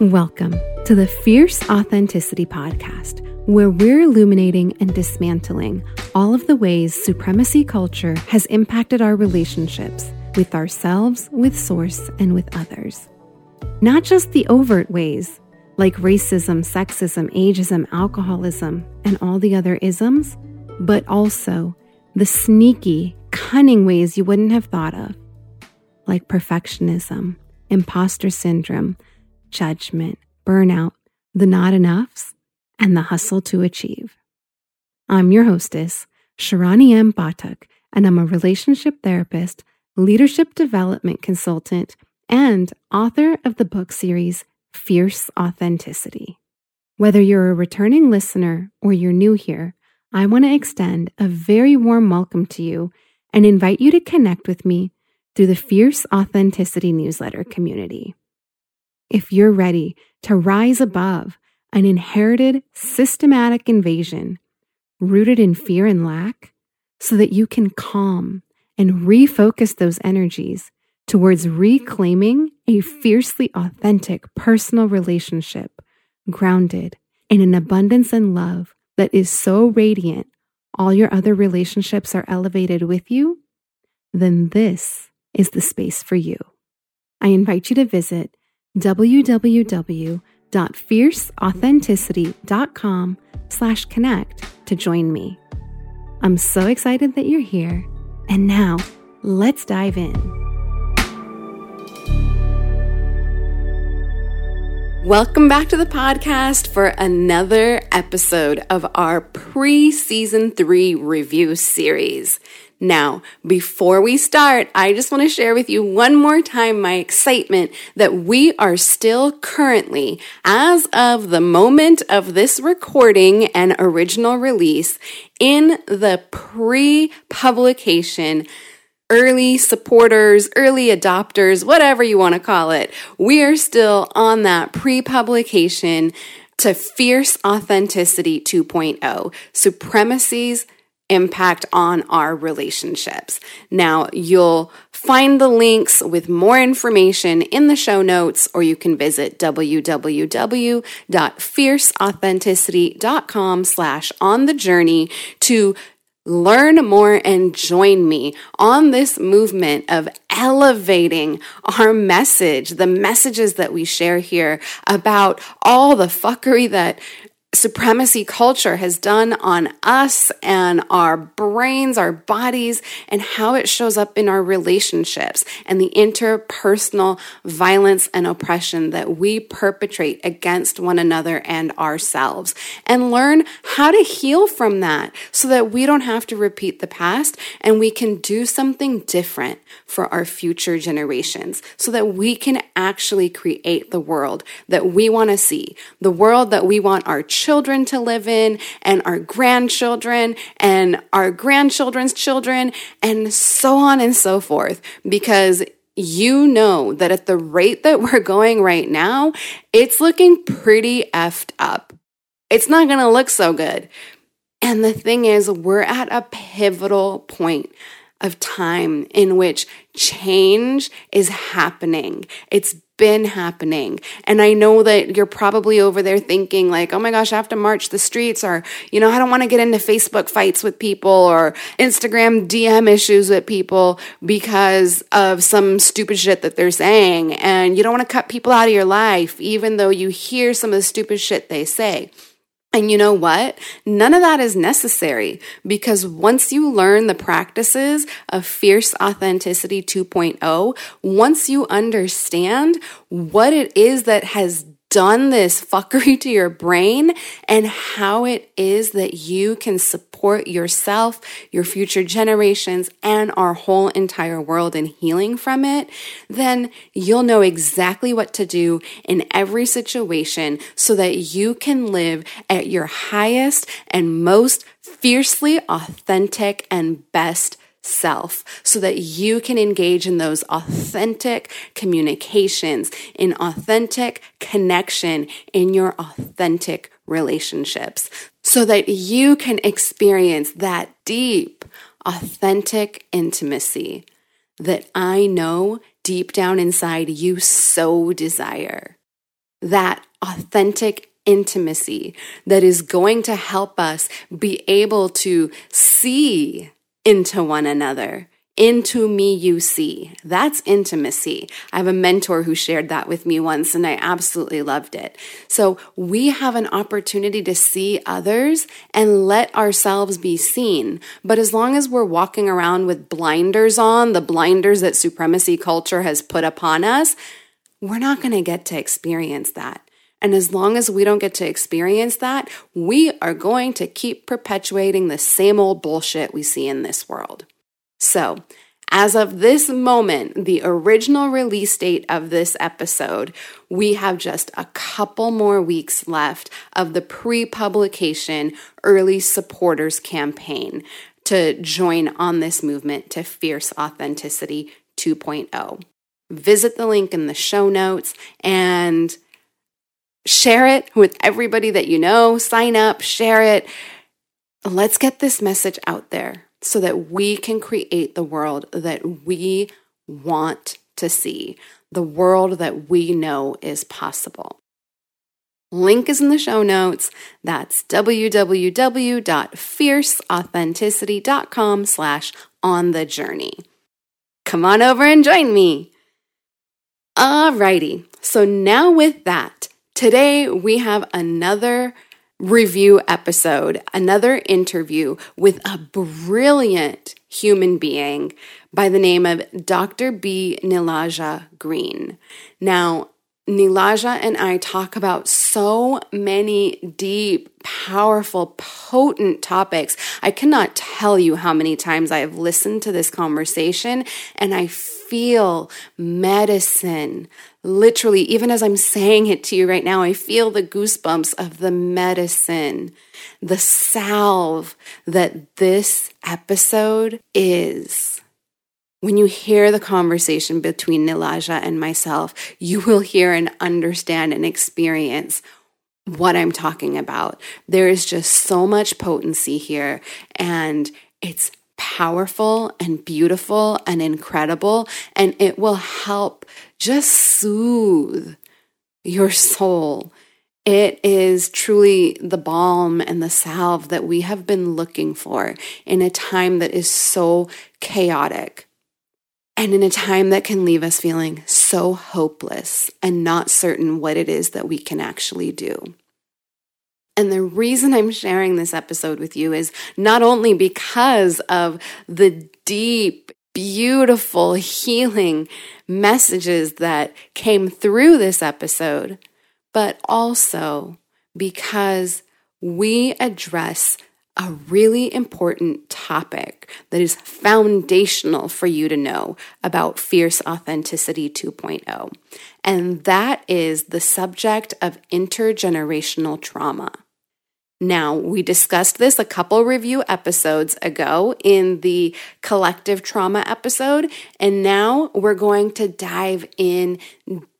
Welcome to the Fierce Authenticity Podcast, where we're illuminating and dismantling all of the ways supremacy culture has impacted our relationships with ourselves, with Source, and with others. Not just the overt ways, like racism, sexism, ageism, alcoholism, and all the other isms, but also the sneaky, cunning ways you wouldn't have thought of, like perfectionism, imposter syndrome judgment, burnout, the not enoughs, and the hustle to achieve. I'm your hostess, Sharani M. Batuk, and I'm a relationship therapist, leadership development consultant, and author of the book series Fierce Authenticity. Whether you're a returning listener or you're new here, I want to extend a very warm welcome to you and invite you to connect with me through the Fierce Authenticity newsletter community if you're ready to rise above an inherited systematic invasion rooted in fear and lack so that you can calm and refocus those energies towards reclaiming a fiercely authentic personal relationship grounded in an abundance and love that is so radiant all your other relationships are elevated with you, then this is the space for you. I invite you to visit www.fierceauthenticity.com slash connect to join me. I'm so excited that you're here. And now let's dive in. Welcome back to the podcast for another episode of our pre season three review series. Now, before we start, I just want to share with you one more time my excitement that we are still currently, as of the moment of this recording and original release, in the pre publication early supporters, early adopters, whatever you want to call it. We are still on that pre publication to Fierce Authenticity 2.0 Supremacies impact on our relationships. Now, you'll find the links with more information in the show notes, or you can visit www.fierceauthenticity.com slash on the journey to learn more and join me on this movement of elevating our message, the messages that we share here about all the fuckery that supremacy culture has done on us and our brains, our bodies, and how it shows up in our relationships and the interpersonal violence and oppression that we perpetrate against one another and ourselves. And learn how to heal from that so that we don't have to repeat the past and we can do something different for our future generations so that we can actually create the world that we want to see, the world that we want our children to live in, and our grandchildren, and our grandchildren's children, and so on and so forth. Because you know that at the rate that we're going right now, it's looking pretty effed up. It's not going to look so good. And the thing is, we're at a pivotal point of time in which change is happening. It's been happening. And I know that you're probably over there thinking, like, oh my gosh, I have to march the streets, or, you know, I don't want to get into Facebook fights with people or Instagram DM issues with people because of some stupid shit that they're saying. And you don't want to cut people out of your life, even though you hear some of the stupid shit they say. And you know what? None of that is necessary because once you learn the practices of fierce authenticity 2.0, once you understand what it is that has done this fuckery to your brain and how it is that you can support yourself, your future generations, and our whole entire world in healing from it, then you'll know exactly what to do in every situation so that you can live at your highest and most fiercely authentic and best self so that you can engage in those authentic communications, in authentic connection, in your authentic relationships, so that you can experience that deep, authentic intimacy that I know deep down inside you so desire. that authentic intimacy that is going to help us be able to see into one another. Into me, you see. That's intimacy. I have a mentor who shared that with me once, and I absolutely loved it. So, we have an opportunity to see others and let ourselves be seen. But as long as we're walking around with blinders on, the blinders that supremacy culture has put upon us, we're not going to get to experience that. And as long as we don't get to experience that, we are going to keep perpetuating the same old bullshit we see in this world. So, as of this moment, the original release date of this episode, we have just a couple more weeks left of the pre publication early supporters campaign to join on this movement to Fierce Authenticity 2.0. Visit the link in the show notes and share it with everybody that you know. Sign up, share it. Let's get this message out there so that we can create the world that we want to see, the world that we know is possible. Link is in the show notes. That's www.fierceauthenticity.com slash on the journey. Come on over and join me. Alrighty, so now with that, Today, we have another review episode, another interview with a brilliant human being by the name of Dr. B. Nilaja Green. Now, Nilaja and I talk about so many deep, powerful, potent topics. I cannot tell you how many times I have listened to this conversation and I feel medicine. Literally, even as I'm saying it to you right now, I feel the goosebumps of the medicine, the salve that this episode is. When you hear the conversation between Nilaja and myself, you will hear and understand and experience what I'm talking about. There is just so much potency here, and it's powerful and beautiful and incredible, and it will help just soothe your soul. It is truly the balm and the salve that we have been looking for in a time that is so chaotic and in a time that can leave us feeling so hopeless and not certain what it is that we can actually do. And the reason I'm sharing this episode with you is not only because of the deep, beautiful, healing messages that came through this episode, but also because we address a really important topic that is foundational for you to know about Fierce Authenticity 2.0. And that is the subject of intergenerational trauma. Now, we discussed this a couple review episodes ago in the collective trauma episode, and now we're going to dive in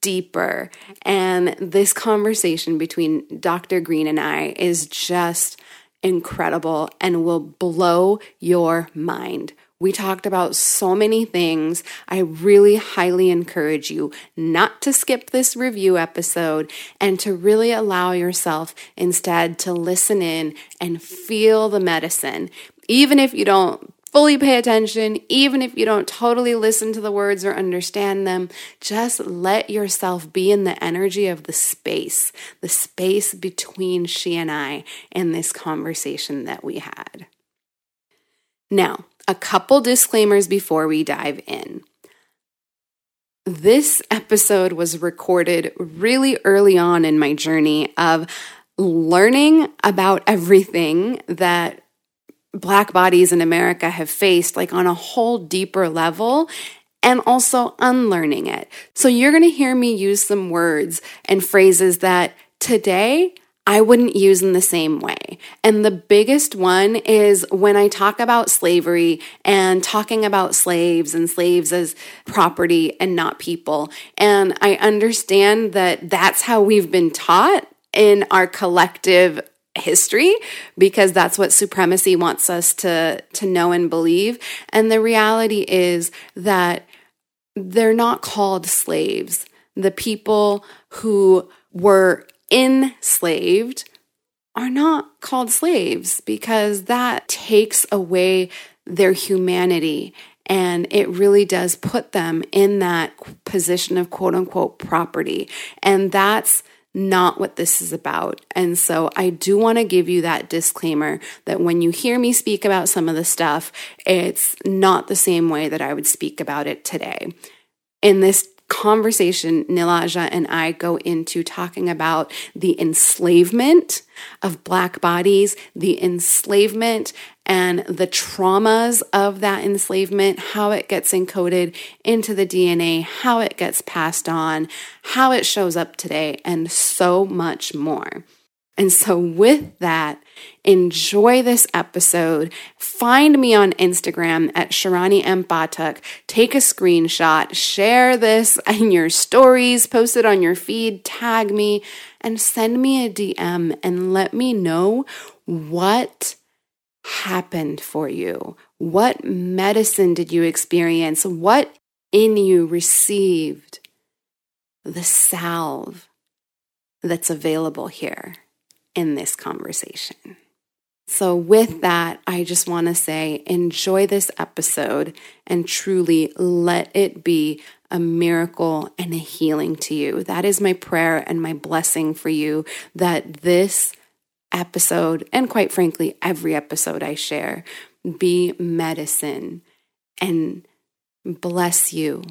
deeper. And this conversation between Dr. Green and I is just incredible and will blow your mind. We talked about so many things. I really highly encourage you not to skip this review episode and to really allow yourself instead to listen in and feel the medicine. Even if you don't fully pay attention, even if you don't totally listen to the words or understand them, just let yourself be in the energy of the space, the space between she and I in this conversation that we had. Now, a couple disclaimers before we dive in. This episode was recorded really early on in my journey of learning about everything that Black bodies in America have faced, like on a whole deeper level, and also unlearning it. So you're going to hear me use some words and phrases that today I wouldn't use in the same way. And the biggest one is when I talk about slavery and talking about slaves and slaves as property and not people. And I understand that that's how we've been taught in our collective history because that's what supremacy wants us to to know and believe. And the reality is that they're not called slaves. The people who were enslaved are not called slaves because that takes away their humanity. And it really does put them in that position of quote unquote property. And that's not what this is about. And so I do want to give you that disclaimer that when you hear me speak about some of the stuff, it's not the same way that I would speak about it today. In this conversation, Nilaja and I go into talking about the enslavement of Black bodies, the enslavement and the traumas of that enslavement, how it gets encoded into the DNA, how it gets passed on, how it shows up today, and so much more. And so, with that, enjoy this episode. Find me on Instagram at Sharani M. Batuk. Take a screenshot, share this in your stories, post it on your feed, tag me, and send me a DM and let me know what happened for you. What medicine did you experience? What in you received the salve that's available here? In this conversation. So, with that, I just want to say enjoy this episode and truly let it be a miracle and a healing to you. That is my prayer and my blessing for you that this episode, and quite frankly, every episode I share, be medicine and bless you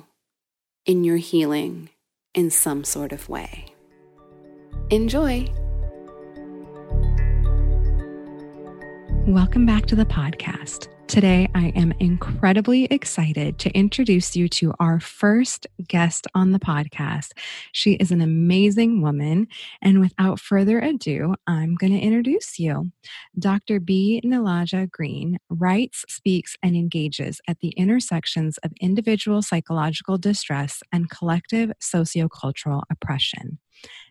in your healing in some sort of way. Enjoy. Welcome back to the podcast. Today, I am incredibly excited to introduce you to our first guest on the podcast. She is an amazing woman. And without further ado, I'm going to introduce you. Dr. B. Nilaja Green writes, speaks, and engages at the intersections of individual psychological distress and collective sociocultural oppression.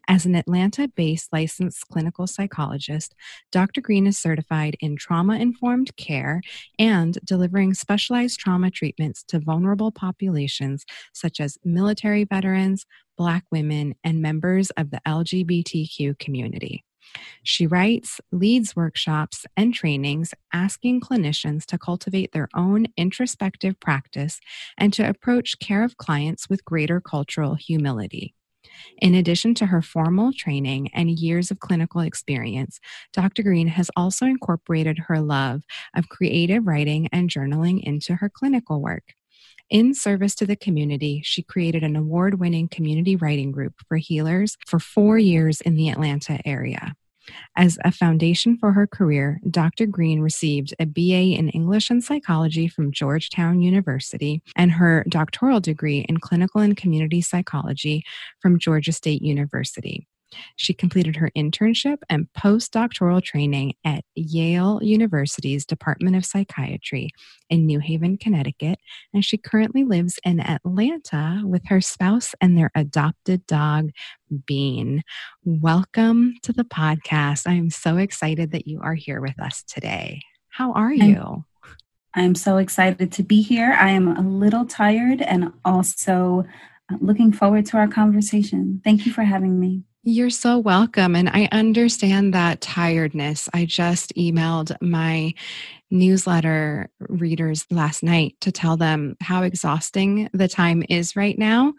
As an Atlanta based licensed clinical psychologist, Dr. Green is certified in trauma informed care and delivering specialized trauma treatments to vulnerable populations such as military veterans, Black women, and members of the LGBTQ community. She writes, leads workshops, and trainings asking clinicians to cultivate their own introspective practice and to approach care of clients with greater cultural humility. In addition to her formal training and years of clinical experience, Dr. Green has also incorporated her love of creative writing and journaling into her clinical work. In service to the community, she created an award winning community writing group for healers for four years in the Atlanta area. As a foundation for her career, Dr. Green received a BA in English and Psychology from Georgetown University and her doctoral degree in Clinical and Community Psychology from Georgia State University. She completed her internship and postdoctoral training at Yale University's Department of Psychiatry in New Haven, Connecticut, and she currently lives in Atlanta with her spouse and their adopted dog, Bean. Welcome to the podcast. I'm so excited that you are here with us today. How are you? I'm, I'm so excited to be here. I am a little tired and also uh, looking forward to our conversation. Thank you for having me. You're so welcome. And I understand that tiredness. I just emailed my newsletter readers last night to tell them how exhausting the time is right now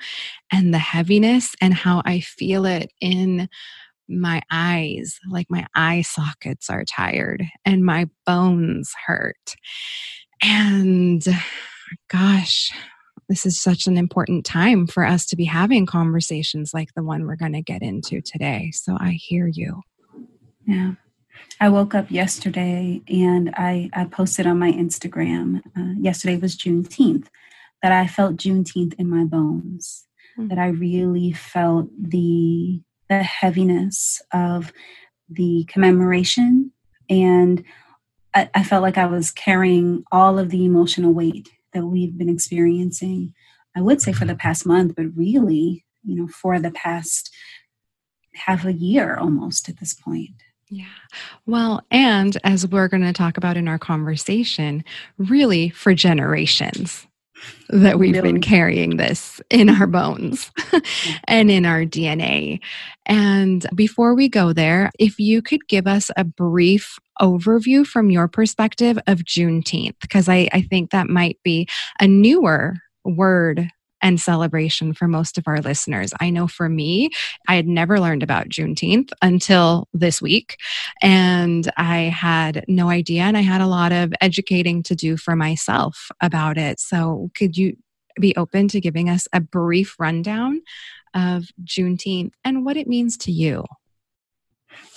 and the heaviness and how I feel it in my eyes. Like my eye sockets are tired and my bones hurt. And gosh, this is such an important time for us to be having conversations like the one we're going to get into today. So I hear you. Yeah. I woke up yesterday and I, I posted on my Instagram. Uh, yesterday was Juneteenth, that I felt Juneteenth in my bones, mm-hmm. that I really felt the the heaviness of the commemoration, and I, I felt like I was carrying all of the emotional weight that we've been experiencing, I would say for the past month, but really, you know, for the past half a year almost at this point. Yeah. Well, and as we're going to talk about in our conversation, really for generations. That we've really? been carrying this in our bones mm-hmm. and in our DNA. And before we go there, if you could give us a brief overview from your perspective of Juneteenth, because I, I think that might be a newer word and celebration for most of our listeners. I know for me, I had never learned about Juneteenth until this week, and I had no idea, and I had a lot of educating to do for myself about it. So, could you be open to giving us a brief rundown of Juneteenth and what it means to you?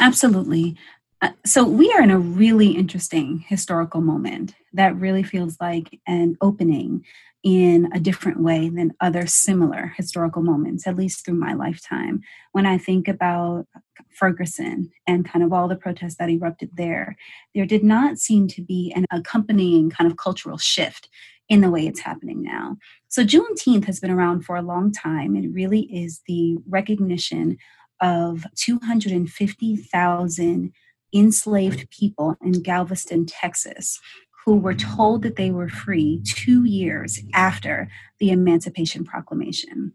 Absolutely. Uh, so, we are in a really interesting historical moment that really feels like an opening in a different way than other similar historical moments, at least through my lifetime. When I think about Ferguson and kind of all the protests that erupted there, there did not seem to be an accompanying kind of cultural shift in the way it's happening now. So Juneteenth has been around for a long time. It really is the recognition of 250,000 enslaved people in Galveston, Texas, who were told that they were free two years after the Emancipation Proclamation.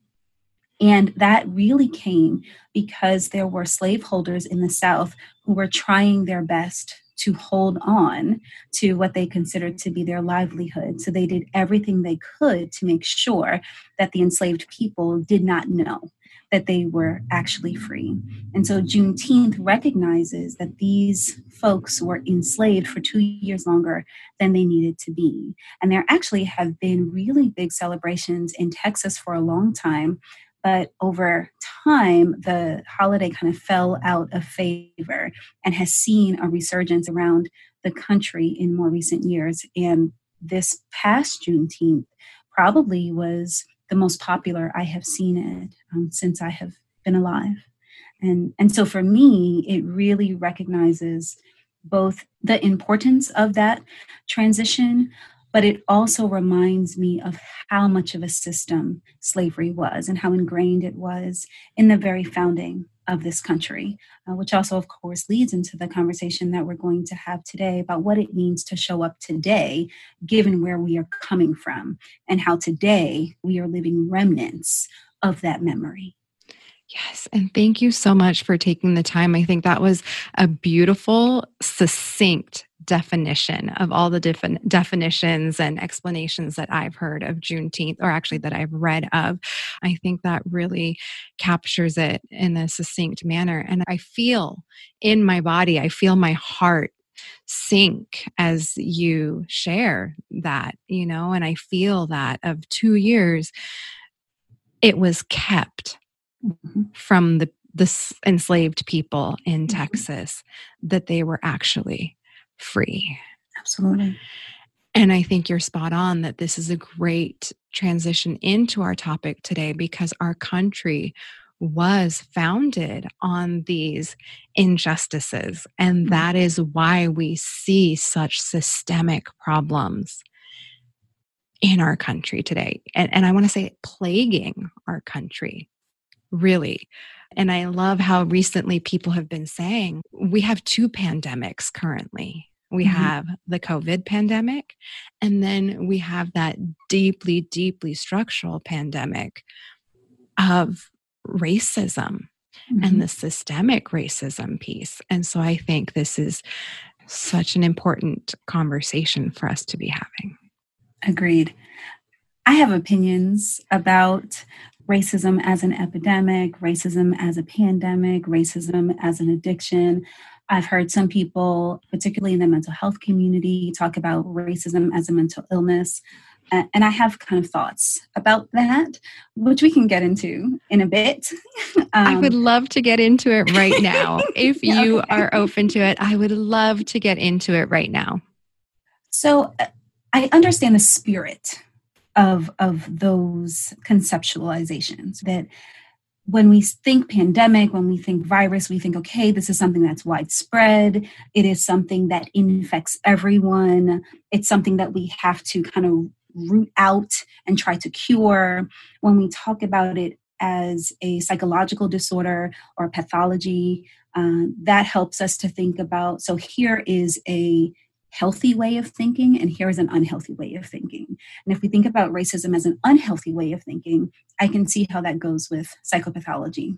And that really came because there were slaveholders in the South who were trying their best to hold on to what they considered to be their livelihood. So they did everything they could to make sure that the enslaved people did not know that they were actually free. And so Juneteenth recognizes that these folks were enslaved for two years longer than they needed to be. And there actually have been really big celebrations in Texas for a long time. But over time, the holiday kind of fell out of favor and has seen a resurgence around the country in more recent years. And this past Juneteenth probably was the most popular I have seen it um, since I have been alive. And, and so for me, it really recognizes both the importance of that transition, but it also reminds me of how much of a system slavery was and how ingrained it was in the very founding of this country, uh, which also, of course, leads into the conversation that we're going to have today about what it means to show up today, given where we are coming from, and how today we are living remnants of that memory. Yes. And thank you so much for taking the time. I think that was a beautiful, succinct definition of all the different definitions and explanations that I've heard of Juneteenth, or actually that I've read of. I think that really captures it in a succinct manner. And I feel in my body, I feel my heart sink as you share that, you know, and I feel that of two years, it was kept mm-hmm. from the the enslaved people in mm-hmm. Texas that they were actually free. Absolutely. And I think you're spot on that this is a great transition into our topic today because our country was founded on these injustices. And mm-hmm. that is why we see such systemic problems in our country today. And, and I want to say plaguing our country, really. And I love how recently people have been saying we have two pandemics currently. We mm-hmm. have the COVID pandemic, and then we have that deeply, deeply structural pandemic of racism mm-hmm. and the systemic racism piece. And so I think this is such an important conversation for us to be having. Agreed. I have opinions about racism as an epidemic, racism as a pandemic, racism as an addiction. I've heard some people, particularly in the mental health community, talk about racism as a mental illness. And I have kind of thoughts about that, which we can get into in a bit. um, I would love to get into it right now. if you okay. are open to it, I would love to get into it right now. So uh, I understand the spirit of, of those conceptualizations that when we think pandemic, when we think virus, we think, okay, this is something that's widespread. It is something that infects everyone. It's something that we have to kind of root out and try to cure. When we talk about it as a psychological disorder or pathology, uh, that helps us to think about so here is a healthy way of thinking and here is an unhealthy way of thinking. And if we think about racism as an unhealthy way of thinking, I can see how that goes with psychopathology.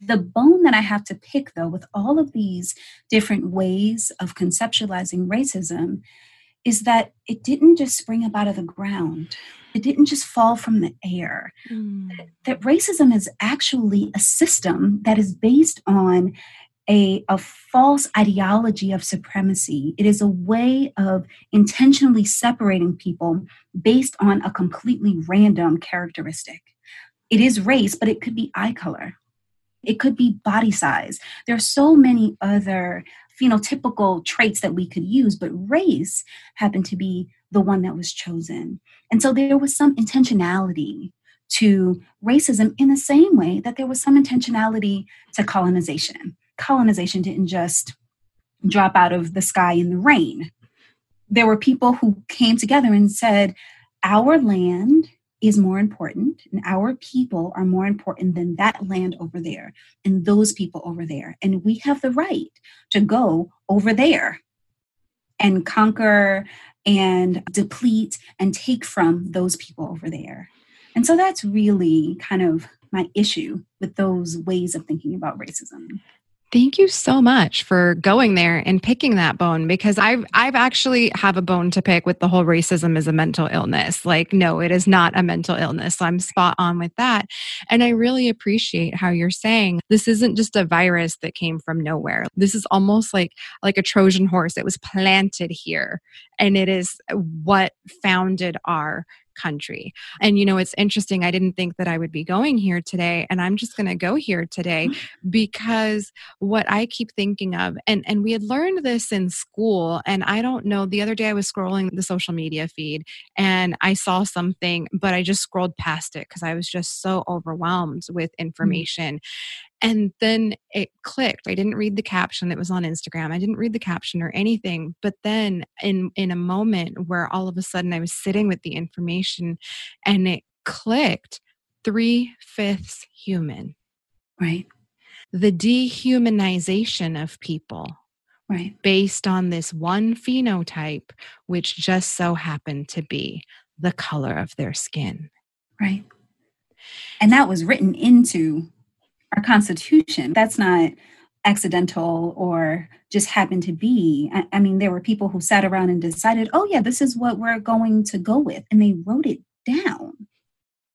The bone that I have to pick, though, with all of these different ways of conceptualizing racism, is that it didn't just spring up out of the ground. It didn't just fall from the air. Mm. That racism is actually a system that is based on a, a false ideology of supremacy. It is a way of intentionally separating people based on a completely random characteristic. It is race, but it could be eye color. It could be body size. There are so many other phenotypical traits that we could use, but race happened to be the one that was chosen. And so there was some intentionality to racism in the same way that there was some intentionality to colonization colonization didn't just drop out of the sky in the rain. There were people who came together and said, Our land is more important, and our people are more important than that land over there and those people over there. And we have the right to go over there and conquer and deplete and take from those people over there. And so that's really kind of my issue with those ways of thinking about racism. Thank you so much for going there and picking that bone because I've I've actually have a bone to pick with the whole racism is a mental illness. Like no, it is not a mental illness. So I'm spot on with that. And I really appreciate how you're saying this isn't just a virus that came from nowhere. This is almost like like a Trojan horse. It was planted here and it is what founded our country. And, you know, it's interesting. I didn't think that I would be going here today, and I'm just going to go here today mm-hmm. because what I keep thinking of, and, and we had learned this in school, and I don't know, the other day I was scrolling the social media feed and I saw something, but I just scrolled past it because I was just so overwhelmed with mm. information. Mm-hmm. And then it clicked. I didn't read the caption that was on Instagram. I didn't read the caption or anything. But then in in a moment where all of a sudden I was sitting with the information and it clicked, three fifths human. Right. The dehumanization of people. Right. Based on this one phenotype, which just so happened to be the color of their skin. Right. And that was written into our Constitution. That's not accidental or just happened to be. I, I, mean, there were people who sat around and decided, oh, yeah, this is what we're going to go with. And they wrote it down.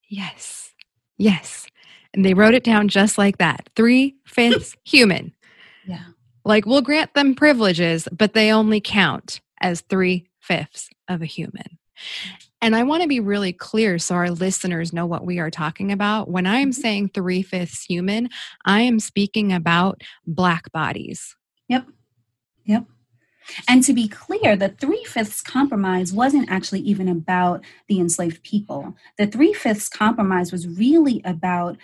Yes. Yes. And they wrote it down just like that three fifths human. Yeah. Like we'll grant them privileges, but they only count as three fifths of a human. And I want to be really clear so our listeners know what we are talking about. When I am mm-hmm. saying three fifths human, I am speaking about Black bodies. Yep. Yep. And to be clear, the three fifths compromise wasn't actually even about the enslaved people. The three fifths compromise was really about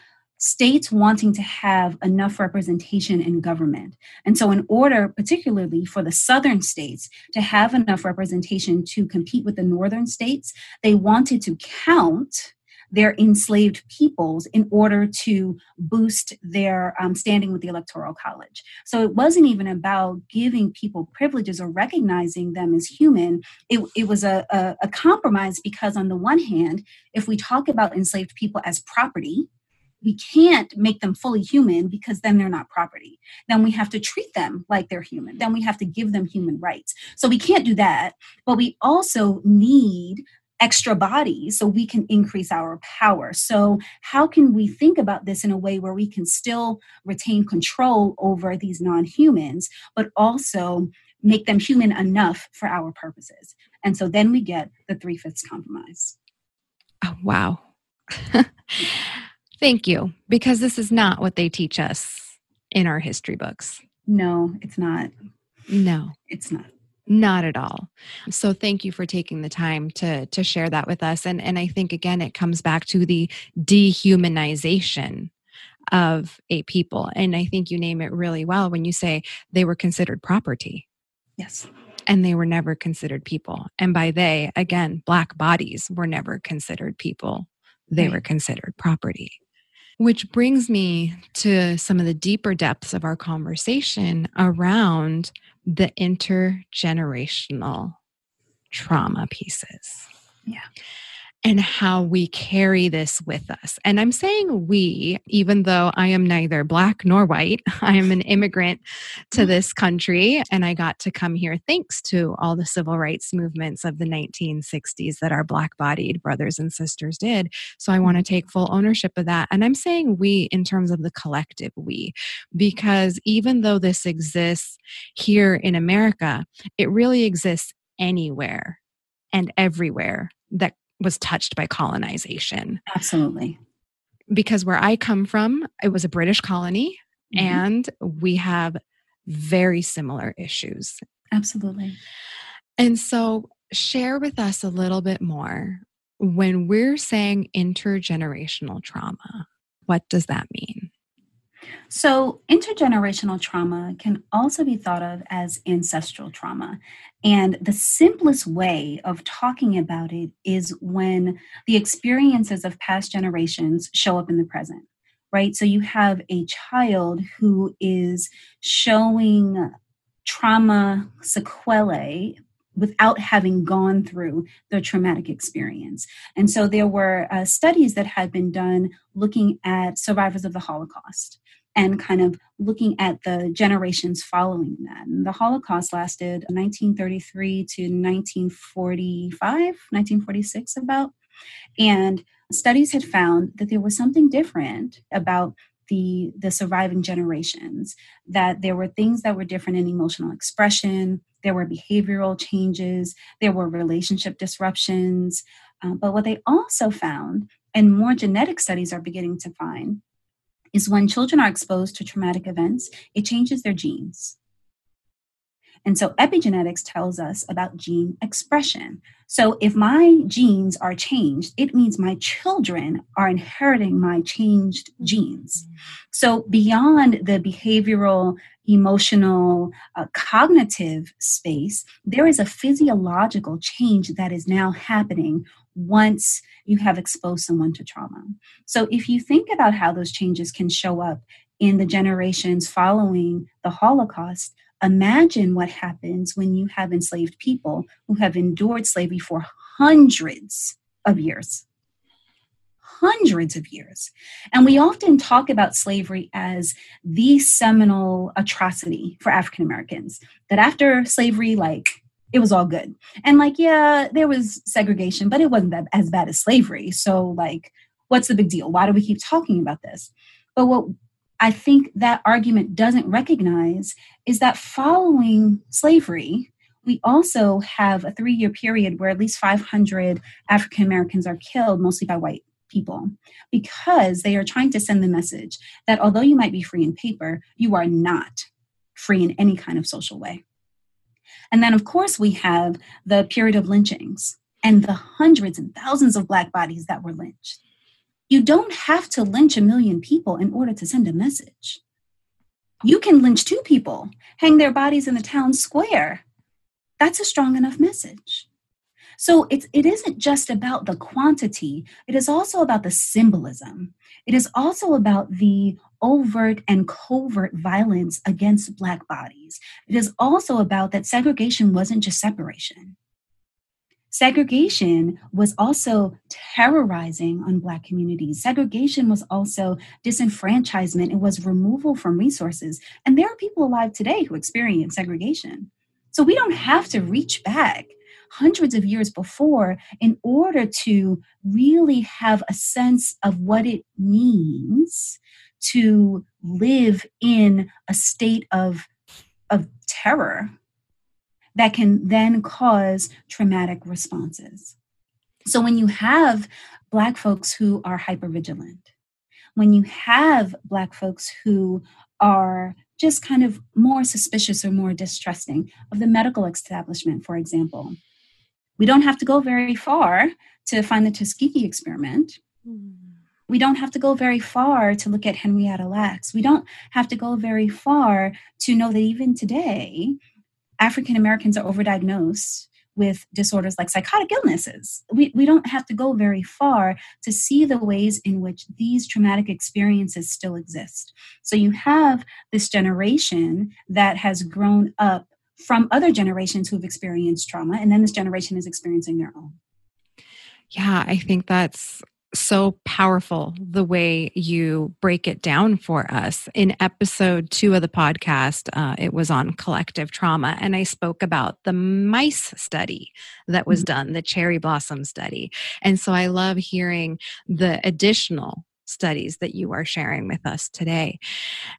states wanting to have enough representation in government. And so, in order, particularly for the southern states, to have enough representation to compete with the northern states, they wanted to count their enslaved peoples in order to boost their um, standing with the electoral college so it wasn't even about giving people privileges or recognizing them as human it, it was a, a, a compromise because on the one hand if we talk about enslaved people as property we can't make them fully human because then they're not property. Then we have to treat them like they're human. Then we have to give them human rights. So we can't do that. But we also need extra bodies so we can increase our power. So, how can we think about this in a way where we can still retain control over these non humans, but also make them human enough for our purposes? And so then we get the three fifths compromise. Oh, wow. Thank you, because this is not what they teach us in our history books. No, it's not. No, it's not. Not at all. So thank you for taking the time to to share that with us. And and I think again it comes back to the dehumanization of a people. And I think you name it really well when you say they were considered property. Yes. And they were never considered people. And by they, again, black bodies were never considered people. They right. were considered property. Which brings me to some of the deeper depths of our conversation around the intergenerational trauma pieces. Yeah and how we carry this with us. And I'm saying we, even though I am neither black nor white, I am an immigrant to mm-hmm. this country and I got to come here thanks to all the civil rights movements of the 1960s that our black bodied brothers and sisters did. So I want to mm-hmm. take full ownership of that. And I'm saying we in terms of the collective we, because even though this exists here in America, it really exists anywhere and everywhere that was touched by colonization. Absolutely. Because where I come from, it was a British colony mm-hmm. and we have very similar issues. Absolutely. And so, share with us a little bit more when we're saying intergenerational trauma, what does that mean? So, intergenerational trauma can also be thought of as ancestral trauma. And the simplest way of talking about it is when the experiences of past generations show up in the present, right? So, you have a child who is showing trauma sequelae without having gone through the traumatic experience. And so there were uh, studies that had been done looking at survivors of the Holocaust and kind of looking at the generations following that. And the Holocaust lasted 1933 to 1945, 1946 about. And studies had found that there was something different about the the surviving generations that there were things that were different in emotional expression there were behavioral changes there were relationship disruptions uh, but what they also found and more genetic studies are beginning to find is when children are exposed to traumatic events, it changes their genes. And so epigenetics tells us about gene expression. So if my genes are changed, it means my children are inheriting my changed genes. So beyond the behavioral, emotional, uh, cognitive space, there is a physiological change that is now happening once you have exposed someone to trauma. So if you think about how those changes can show up in the generations following the Holocaust, imagine what happens when you have enslaved people who have endured slavery for hundreds of years. Hundreds of years. And we often talk about slavery as the seminal atrocity for African Americans. That after slavery, like it was all good. And like, yeah, there was segregation, but it wasn't that as bad as slavery. So like, what's the big deal? Why do we keep talking about this? But what I think that argument doesn't recognize is that following slavery, we also have a three year period where at least 500 African Americans are killed, mostly by white people, because they are trying to send the message that although you might be free in paper, you are not free in any kind of social way. And then, of course, we have the period of lynchings and the hundreds and thousands of Black bodies that were lynched. You don't have to lynch a million people in order to send a message. You can lynch two people, hang their bodies in the town square. That's a strong enough message. So it's, it isn't just about the quantity, it is also about the symbolism. It is also about the overt and covert violence against Black bodies. It is also about that segregation wasn't just separation. Segregation was also terrorizing on Black communities. Segregation was also disenfranchisement. It was removal from resources. And there are people alive today who experience segregation. So we don't have to reach back hundreds of years before in order to really have a sense of what it means to live in a state of, of terror that can then cause traumatic responses. So when you have Black folks who are hypervigilant, when you have Black folks who are just kind of more suspicious or more distrusting of the medical establishment, for example, we don't have to go very far to find the Tuskegee experiment. Mm. We don't have to go very far to look at Henrietta Lacks. We don't have to go very far to know that even today, African Americans are overdiagnosed with disorders like psychotic illnesses. We, we don't have to go very far to see the ways in which these traumatic experiences still exist. So you have this generation that has grown up from other generations who've experienced trauma, and then this generation is experiencing their own. Yeah, I think that's so powerful the way you break it down for us. In episode two of the podcast, uh, it was on collective trauma, and I spoke about the mice study that was mm-hmm. done, the cherry blossom study. And so I love hearing the additional studies that you are sharing with us today.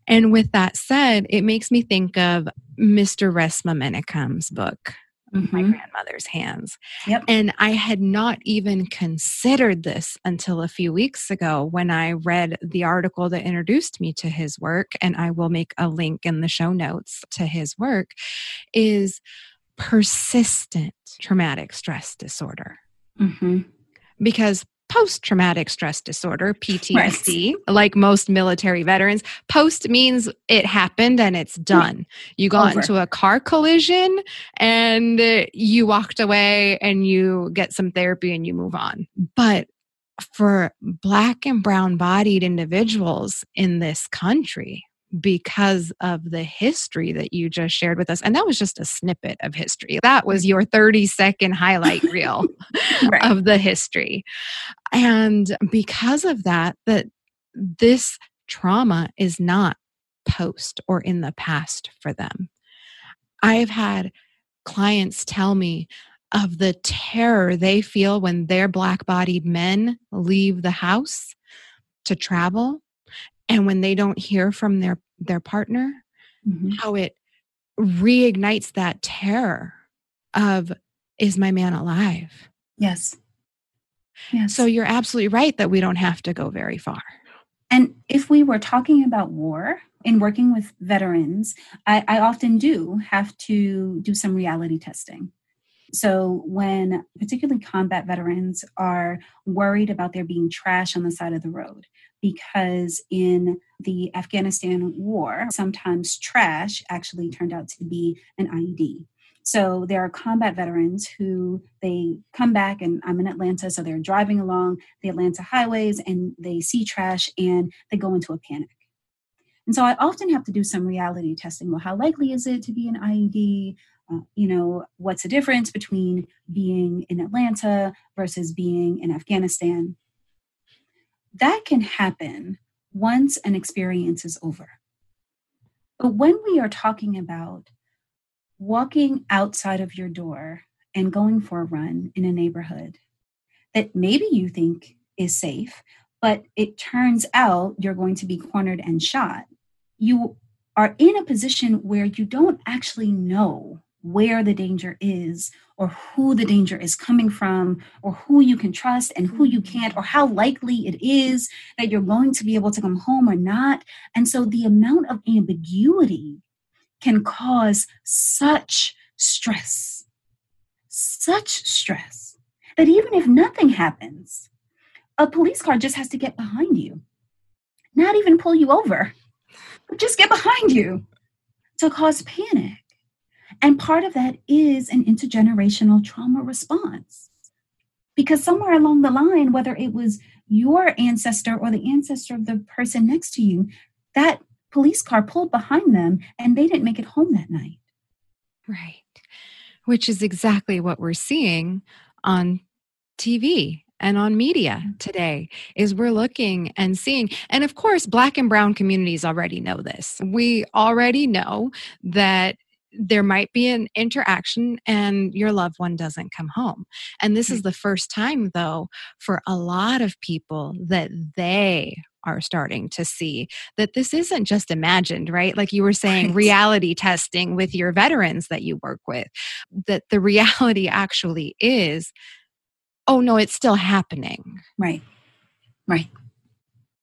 And with that said, it makes me think of Mr. Resmaa Menakem's book, mm-hmm. my grandmother's hands. Yep. And I had not even considered this until a few weeks ago when I read the article that introduced me to his work. And I will make a link in the show notes to his work is persistent traumatic stress disorder. Mm-hmm. Because post traumatic stress disorder, PTSD, right. like most military veterans. Post means it happened and it's hmm. done. You got Over. into a car collision and uh, you walked away and you get some therapy and you move on. But for black and brown bodied individuals in this country, because of the history that you just shared with us. And that was just a snippet of history. That was your 30 second highlight reel right. of the history. And because of that, that this trauma is not post or in the past for them. I've had clients tell me of the terror they feel when their black bodied men leave the house to travel and when they don't hear from their their partner mm-hmm. how it reignites that terror of is my man alive? Yes. Yes. So you're absolutely right that we don't have to go very far. And if we were talking about war in working with veterans I, I often do have to do some reality testing. So, when particularly combat veterans are worried about there being trash on the side of the road, because in the Afghanistan war, sometimes trash actually turned out to be an IED. So there are combat veterans who they come back, and I'm in Atlanta, so they're driving along the Atlanta highways and they see trash and they go into a panic. And so I often have to do some reality testing. Well, how likely is it to be an IED? Uh, you know, what's the difference between being in Atlanta versus being in Afghanistan? that can happen once an experience is over. But when we are talking about walking outside of your door and going for a run in a neighborhood that maybe you think is safe, but it turns out you're going to be cornered and shot, you are in a position where you don't actually know where the danger is or who the danger is coming from or who you can trust and who you can't or how likely it is that you're going to be able to come home or not. And so the amount of ambiguity can cause such stress such stress that even if nothing happens a police car just has to get behind you not even pull you over just get behind you to cause panic and part of that is an intergenerational trauma response. Because somewhere along the line, whether it was your ancestor or the ancestor of the person next to you, that police car pulled behind them and they didn't make it home that night. Right. Which is exactly what we're seeing on TV and on media today is we're looking and seeing and of course black and brown communities already know this we already know that there might be an interaction and your loved one doesn't come home. And this is the first time, though, for a lot of people that they are starting to see that this isn't just imagined, right? Like you were saying, right. reality testing with your veterans that you work with, that the reality actually is oh, no, it's still happening. Right, right,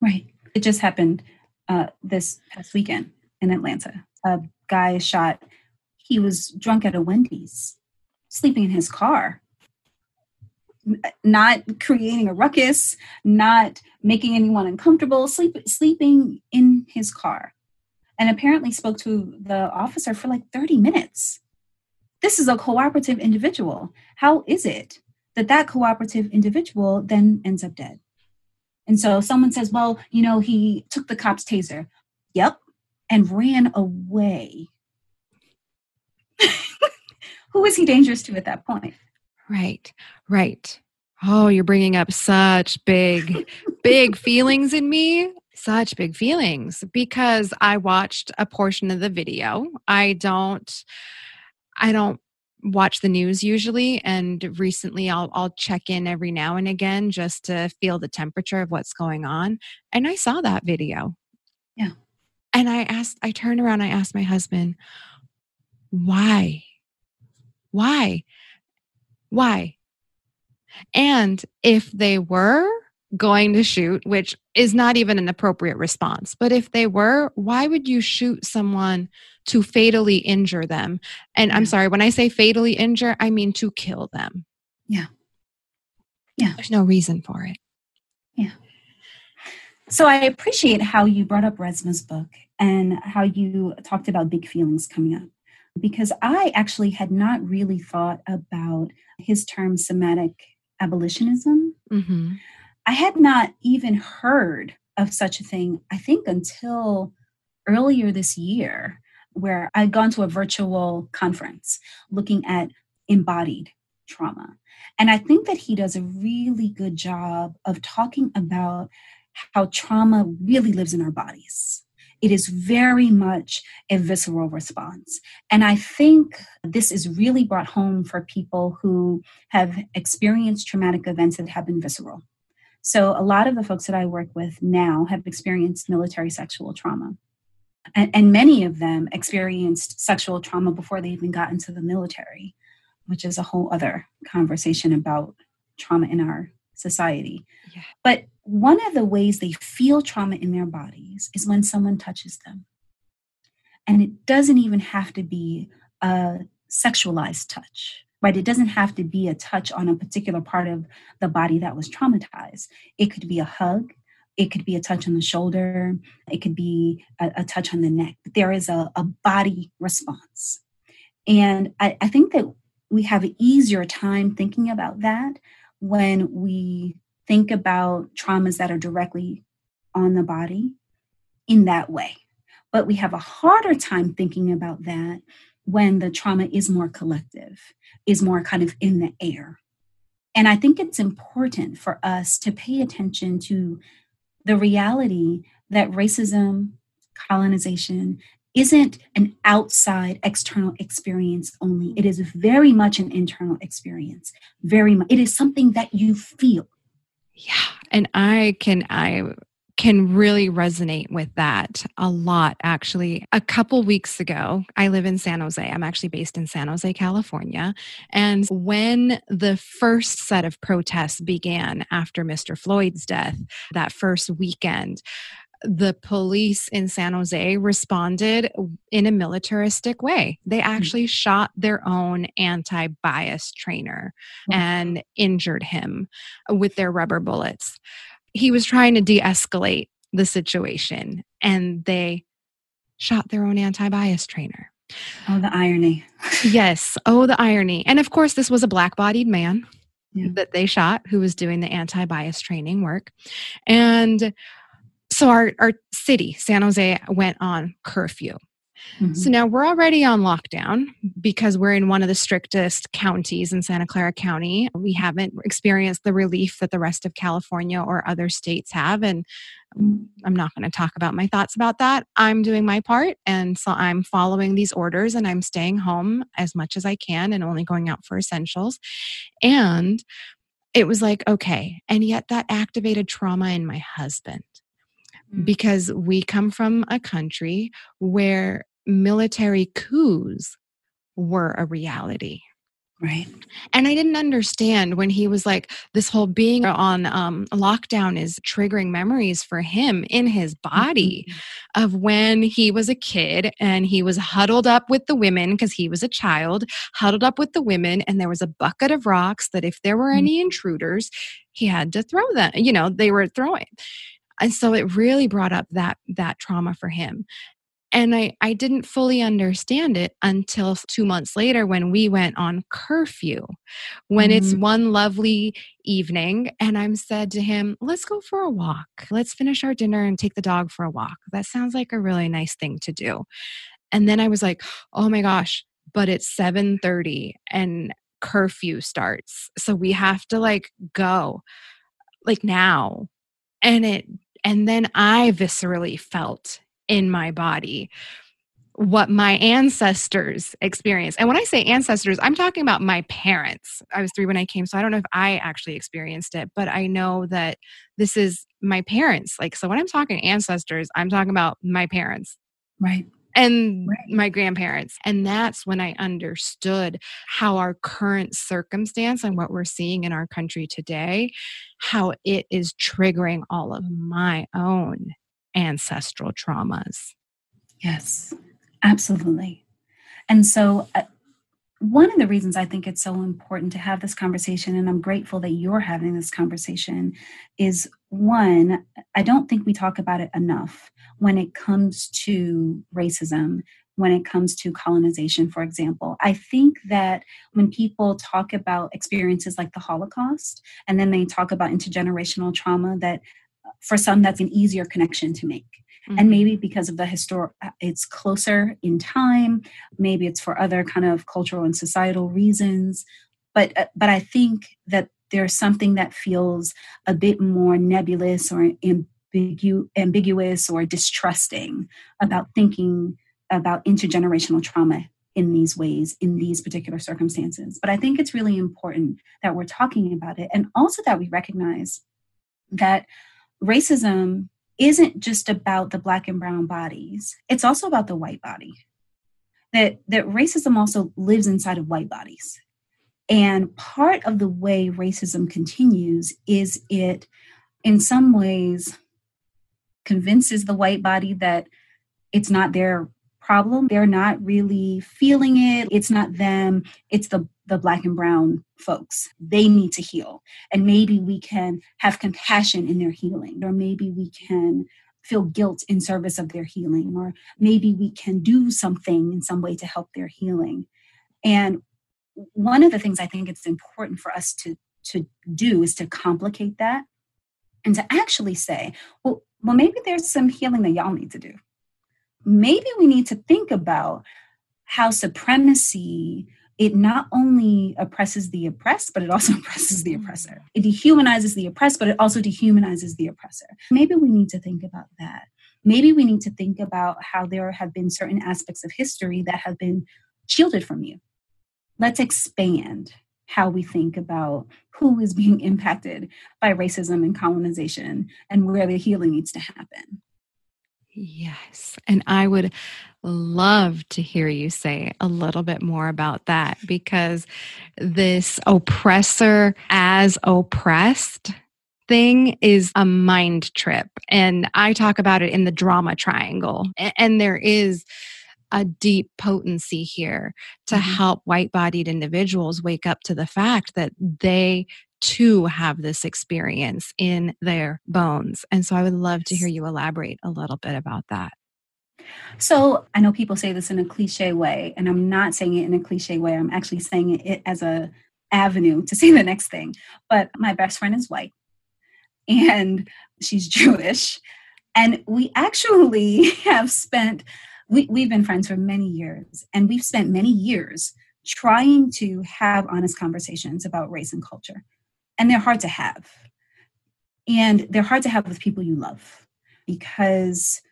right. It just happened uh, this past weekend in Atlanta. A guy shot he was drunk at a Wendy's, sleeping in his car, not creating a ruckus, not making anyone uncomfortable, sleep, sleeping in his car. And apparently spoke to the officer for like 30 minutes. This is a cooperative individual. How is it that that cooperative individual then ends up dead? And so someone says, well, you know, he took the cop's taser. Yep. And ran away who is he dangerous to at that point? Right, right. Oh, you're bringing up such big, big feelings in me. Such big feelings because I watched a portion of the video. I don't, I don't watch the news usually and recently I'll I'll check in every now and again just to feel the temperature of what's going on and I saw that video. Yeah. And I asked I turned around I asked my husband why? Why? Why? And if they were going to shoot, which is not even an appropriate response, but if they were, why would you shoot someone to fatally injure them? And. I'm sorry, when I say fatally injure, I mean to kill them. Yeah. Yeah. There's no reason for it. Yeah. So I appreciate how you brought up Resmaa's book and how you talked about big feelings coming up because I actually had not really thought about his term somatic abolitionism. Mm-hmm. I had not even heard of such a thing, I think, until earlier this year, where I'd gone to a virtual conference looking at embodied trauma. And I think that he does a really good job of talking about how trauma really lives in our bodies. It is very much a visceral response. And I think this is really brought home for people who have experienced traumatic events that have been visceral. So, a lot of the folks that I work with now have experienced military sexual trauma. And, and many of them experienced sexual trauma before they even got into the military, which is a whole other conversation about trauma in our society. Yeah. But one of the ways they feel trauma in their bodies is when someone touches them. And it doesn't even have to be a sexualized touch, right? It doesn't have to be a touch on a particular part of the body that was traumatized. It could be a hug, it could be a touch on the shoulder, it could be a, a touch on the neck. But there is a, a body response. And I, I think that we have an easier time thinking about that when we think about traumas that are directly on the body in that way. But we have a harder time thinking about that when the trauma is more collective, is more kind of in the air. And I think it's important for us to pay attention to the reality that racism, colonization, isn't an outside external experience only. It is very much an internal experience. Very much. It is something that you feel. Yeah. And I can, I, can really resonate with that a lot actually. A couple weeks ago, I live in San Jose. I'm actually based in San Jose, California. And when the first set of protests began after Mr. Floyd's death, that first weekend, the police in San Jose responded in a militaristic way. They hmm. actually mm-hmm. shot their own anti bias trainer mm-hmm. and injured him with their rubber bullets. He was trying to de escalate the situation and they shot their own anti bias trainer. Oh, the irony. yes. Oh, the irony. And of course, this was a black bodied man. Yeah. That they shot who was doing the anti bias training work. And so our, our city, San Jose, went on curfew. Mm-hmm. So now we're already on lockdown because we're in one of the strictest counties in Santa Clara County. We haven't experienced the relief that the rest of California or other states have. And I'm not going to talk about my thoughts about that. I'm doing my part. And so I'm following these orders and I'm staying home as much as I can and only going out for essentials. And it was like, okay. And yet that activated trauma in my husband. Because we come from a country where military coups were a reality. Right. And I didn't understand when he was like, this whole being on um, lockdown is triggering memories for him in his body mm-hmm. of when he was a kid and he was huddled up with the women because he was a child, huddled up with the women, and there was a bucket of rocks that if there were mm-hmm. any intruders, he had to throw them. You know, they were throwing and so it really brought up that that trauma for him and I, I didn't fully understand it until two months later when we went on curfew when mm-hmm. it's one lovely evening and i'm said to him let's go for a walk let's finish our dinner and take the dog for a walk that sounds like a really nice thing to do and then i was like oh my gosh but it's 7:30 and curfew starts. So we have to like go like now. And it and then I viscerally felt in my body what my ancestors experienced. And when I say ancestors, I'm talking about my parents. I was three when I came, so I don't know if I actually experienced it, but I know that this is my parents. Like, so when I'm talking ancestors, I'm talking about my parents. Right. And right. my grandparents. And that's when I understood how our current circumstance and what we're seeing in our country today, how it is triggering all of my own ancestral traumas. Yes. Absolutely. And so, uh, one of the reasons I think it's so important to have this conversation, and I'm grateful that you're having this conversation, is one, I don't think we talk about it enough when it comes to racism, when it comes to colonization, for example. I think that when people talk about experiences like the Holocaust, and then they talk about intergenerational trauma, that uh, for some, that's an easier connection to make Mm-hmm. And maybe because of the historic, it's closer in time. Maybe it's for other kind of cultural and societal reasons. But uh, but I think that there's something that feels a bit more nebulous or ambigu- ambiguous or distrusting about thinking about intergenerational trauma in these ways, in these particular circumstances. But I think it's really important that we're talking about it and also that we recognize that racism isn't just about the black and brown bodies, it's also about the white body. That, that racism also lives inside of white bodies. And part of the way racism continues is it, in some ways, convinces the white body that it's not their problem. They're not really feeling it. It's not them. It's the the black and brown folks. They need to heal. And maybe we can have compassion in their healing, or maybe we can feel guilt in service of their healing, or maybe we can do something in some way to help their healing. And one of the things I think it's important for us to, to do is to complicate that and to actually say, well, well, maybe there's some healing that y'all need to do. Maybe we need to think about how supremacy it not only oppresses the oppressed, but it also oppresses the mm-hmm. oppressor. It dehumanizes the oppressed, but it also dehumanizes the oppressor. Maybe we need to think about that. Maybe we need to think about how there have been certain aspects of history that have been shielded from you. Let's expand how we think about who is being impacted by racism and colonization and where the healing needs to happen. Yes. And I would love to hear you say a little bit more about that because this oppressor as oppressed thing is a mind trip. And I talk about it in the drama triangle. And there is a deep potency here to mm-hmm. help white bodied individuals wake up to the fact that they too have this experience in their bones. And so I would love to hear you elaborate a little bit about that. So I know people say this in a cliche way, and I'm not saying it in a cliche way. I'm actually saying it as a avenue to say the next thing. But my best friend is white and she's Jewish. And we actually have spent, we, we've been friends for many years, and we've spent many years trying to have honest conversations about race and culture and they're hard to have. And they're hard to have with people you love because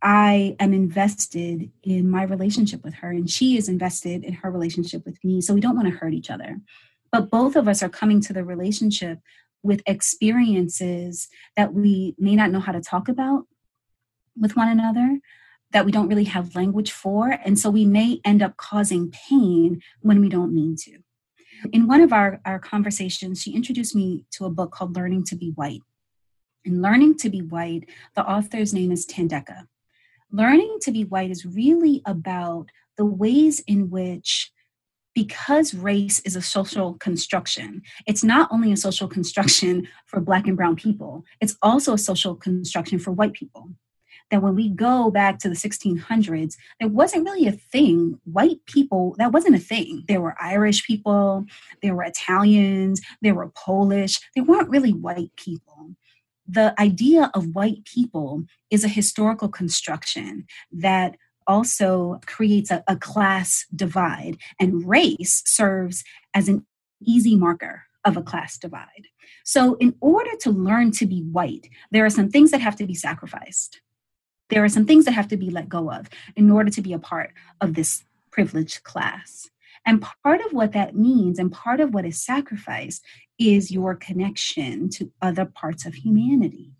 I am invested in my relationship with her, and she is invested in her relationship with me. So we don't want to hurt each other. But both of us are coming to the relationship with experiences that we may not know how to talk about with one another, that we don't really have language for. And so we may end up causing pain when we don't mean to. In one of our, our conversations, she introduced me to a book called Learning to Be White. In Learning to Be White, the author's name is Thandeka. Learning to Be White is really about the ways in which because race is a social construction, it's not only a social construction for Black and Brown people, it's also a social construction for white people that when we go back to the 1600s, there wasn't really a thing. White people, that wasn't a thing. There were Irish people, there were Italians, there were Polish. They weren't really white people. The idea of white people is a historical construction that also creates a, a class divide, and race serves as an easy marker of a class divide. So, in order to learn to be white, there are some things that have to be sacrificed. There are some things that have to be let go of in order to be a part of this privileged class. And part of what that means and part of what is sacrificed is your connection to other parts of humanity.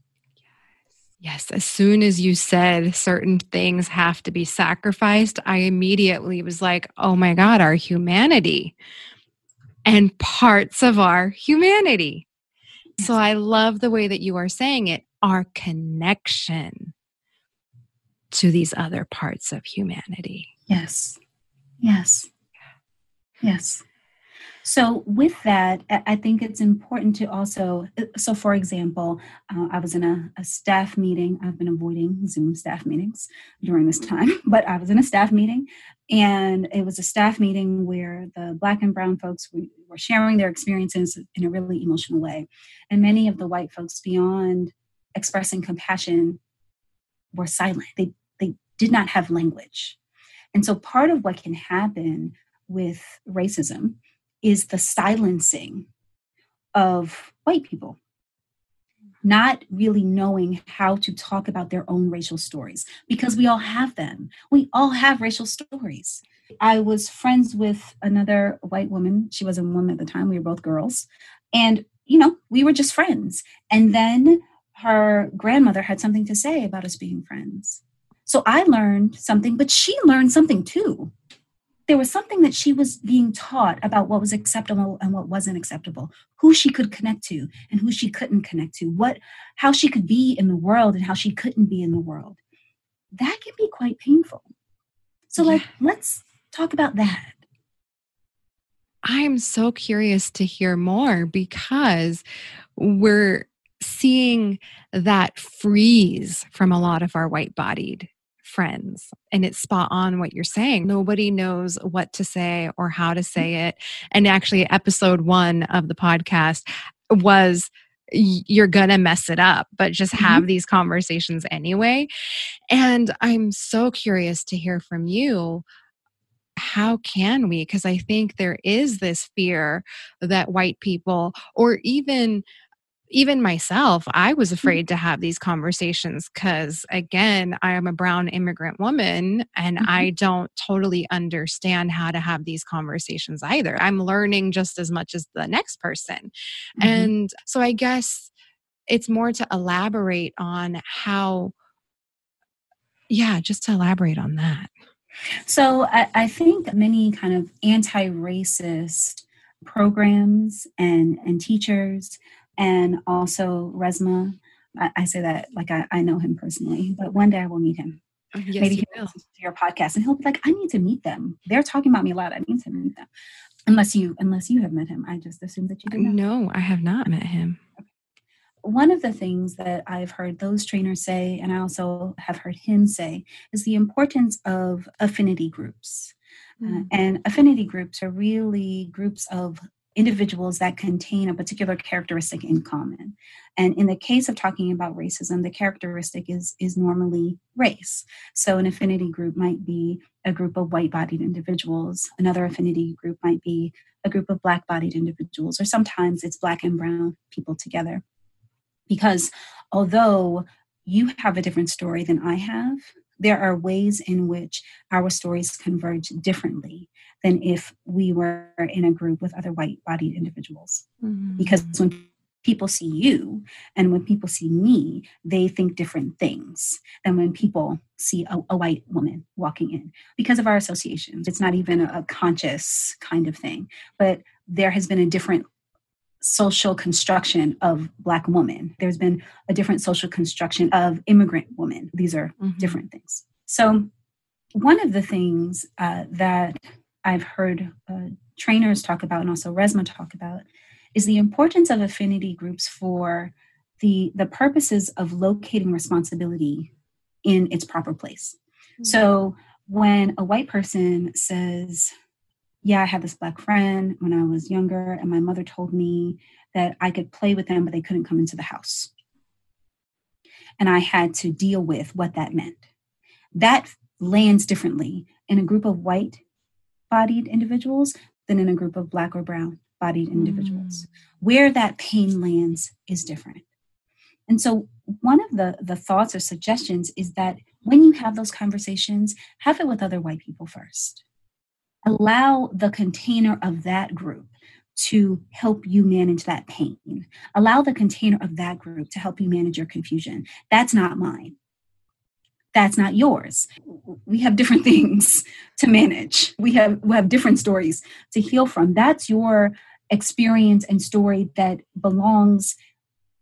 Yes, Yes. as soon as you said certain things have to be sacrificed, I immediately was like, oh my God, our humanity and parts of our humanity. Yes. So I love the way that you are saying it, our connection to these other parts of humanity. Yes. Yes. Yes. So, with that, I think it's important to also. So, for example, uh, I was in a, a, staff meeting. I've been avoiding Zoom staff meetings during this time, but I was in a staff meeting, and it was a staff meeting where the Black and Brown folks were sharing their experiences in a really emotional way. And many of the white folks, beyond expressing compassion, were silent. They did not have language. And so, part of what can happen with racism is the silencing of white people not really knowing how to talk about their own racial stories because we all have them. We all have racial stories. I was friends with another white woman. She was a woman at the time. We were both girls. And, you know, we were just friends. And then her grandmother had something to say about us being friends. So I learned something, but she learned something too. There was something that she was being taught about what was acceptable and what wasn't acceptable who she could connect to and who she couldn't connect to what how she could be in the world and how she couldn't be in the world. That can be quite painful. So like let's talk about that. I'm so curious to hear more because we're seeing that freeze from a lot of our white bodied friends and it's spot on what you're saying. Nobody knows what to say or how to say it. And actually episode 1 of the podcast was you're gonna mess it up but just have mm-hmm. these conversations anyway. And i'm so curious to hear from you how can we? Because i think there is this fear that white people or even even myself, I was mm. afraid to have these conversations because, again, I am a brown immigrant woman and mm-hmm. I don't totally understand how to have these conversations either. I'm learning just as much as the next person. Mm-hmm. And so I guess it's more to elaborate on how, yeah, just to elaborate on that. So I, I think many kind of anti racist programs and, and teachers and also Resmaa. I, I say that like I, I, know him personally, but one day I will meet him. Oh, yes, Maybe he will listen to your podcast and he'll be like, I need to meet them. They're talking about me a lot. I need to meet them. Unless you unless you have met him. I just assume that you do not. No, I have not met him. One of the things that I've heard those trainers say, and I also have heard him say, is the importance of affinity groups. Uh, and affinity groups are really groups of individuals that contain a particular characteristic in common. And in the case of talking about racism, the characteristic is, is normally race. So an affinity group might be a group of white bodied individuals, another affinity group might be a group of black bodied individuals, or sometimes it's black and brown people together. Because although you have a different story than I have, there are ways in which our stories converge differently than if we were in a group with other white bodied individuals. Mm-hmm. Because when people see you and when people see me, they think different things than when people see a, a white woman walking in because of our associations. It's not even a, a conscious kind of thing, but there has been a different social construction of black woman there's been a different social construction of immigrant woman these are mm-hmm. different things so one of the things uh, that I've heard uh, trainers talk about and also Resmaa talk about is the importance of affinity groups for the the purposes of locating responsibility in its proper place. Mm-hmm. So when a white person says, "Yeah, I had this black friend when I was younger, and my mother told me that I could play with them, but they couldn't come into the house," and I had to deal with what that meant. That lands differently in a group of white bodied individuals than in a group of black or brown bodied individuals. Mm. Where that pain lands is different. And so, one of the, the thoughts or suggestions is that when you have those conversations, have it with other white people first. Allow the container of that group to help you manage that pain. Allow the container of that group to help you manage your confusion. That's not mine. That's not yours. We have different things to manage. We have we have different stories to heal from. That's your experience and story that belongs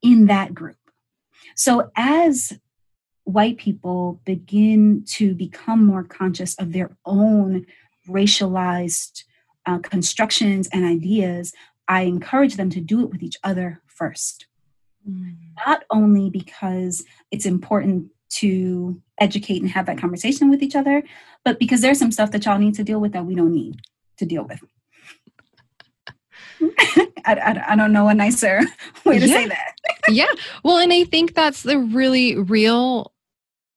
in that group. So as white people begin to become more conscious of their own racialized uh, constructions and ideas, I encourage them to do it with each other first. Mm. Not only because it's important to educate and have that conversation with each other, but because there's some stuff that y'all need to deal with that we don't need to deal with. I, I, I, don't know a nicer way to yeah. say that. yeah. Well, and I think that's the really real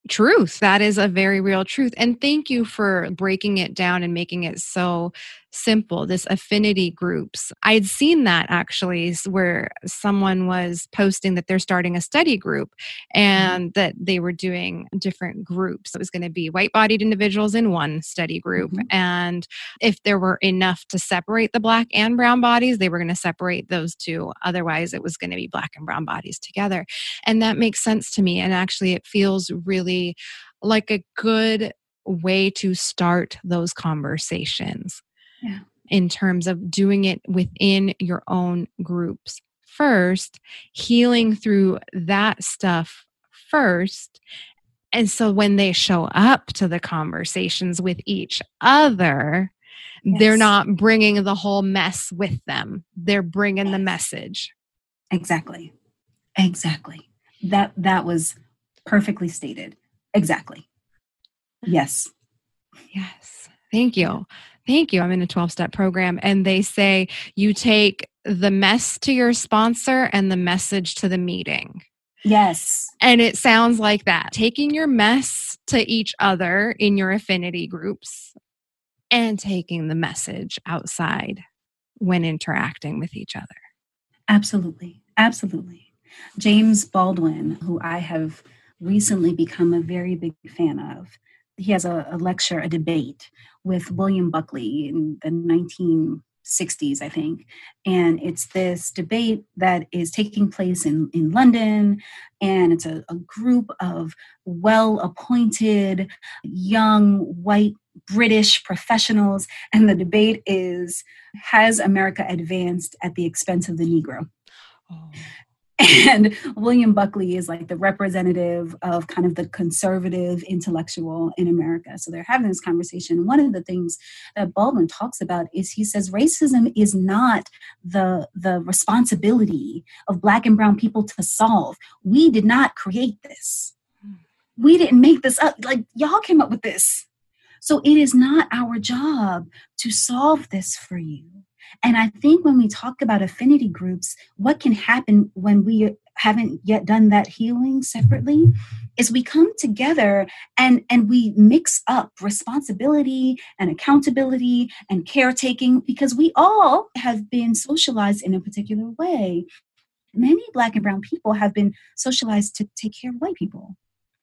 truth. That is a very real truth. And thank you for breaking it down and making it so simple this affinity groups. I'd seen that actually where someone was posting that they're starting a study group mm-hmm. and that they were doing different groups. It was going to be white bodied individuals in one study group mm-hmm. and if there were enough to separate the black and brown bodies they were going to separate those two. Otherwise it was going to be black and brown bodies together. And that makes sense to me and actually it feels really like a good way to start those conversations yeah. in terms of doing it within your own groups first, healing through that stuff first. And so when they show up to the conversations with each other, yes. they're not bringing the whole mess with them. They're bringing yes. the message. Exactly. Exactly. That that was perfectly stated. Exactly. Yes. Yes. Thank you. Thank you. I'm in a 12 step program. And they say you take the mess to your sponsor and the message to the meeting. Yes. And it sounds like that taking your mess to each other in your affinity groups and taking the message outside when interacting with each other. Absolutely. Absolutely. James Baldwin, who I have recently become a very big fan of, he has a, a lecture, a debate with William Buckley in the 1960s, I think. And it's this debate that is taking place in, in London. And it's a, a group of well appointed young white British professionals. And the debate is Has America advanced at the expense of the Negro? Oh. And William Buckley is like the representative of kind of the conservative intellectual in America. So they're having this conversation. One of the things that Baldwin talks about is he says racism is not the, the responsibility of Black and Brown people to solve. We did not create this. We didn't make this up. Like, y'all came up with this. So it is not our job to solve this for you. And I think when we talk about affinity groups, what can happen when we haven't yet done that healing separately is we come together and and we mix up responsibility and accountability and caretaking because we all have been socialized in a particular way. Many black and brown people have been socialized to take care of white people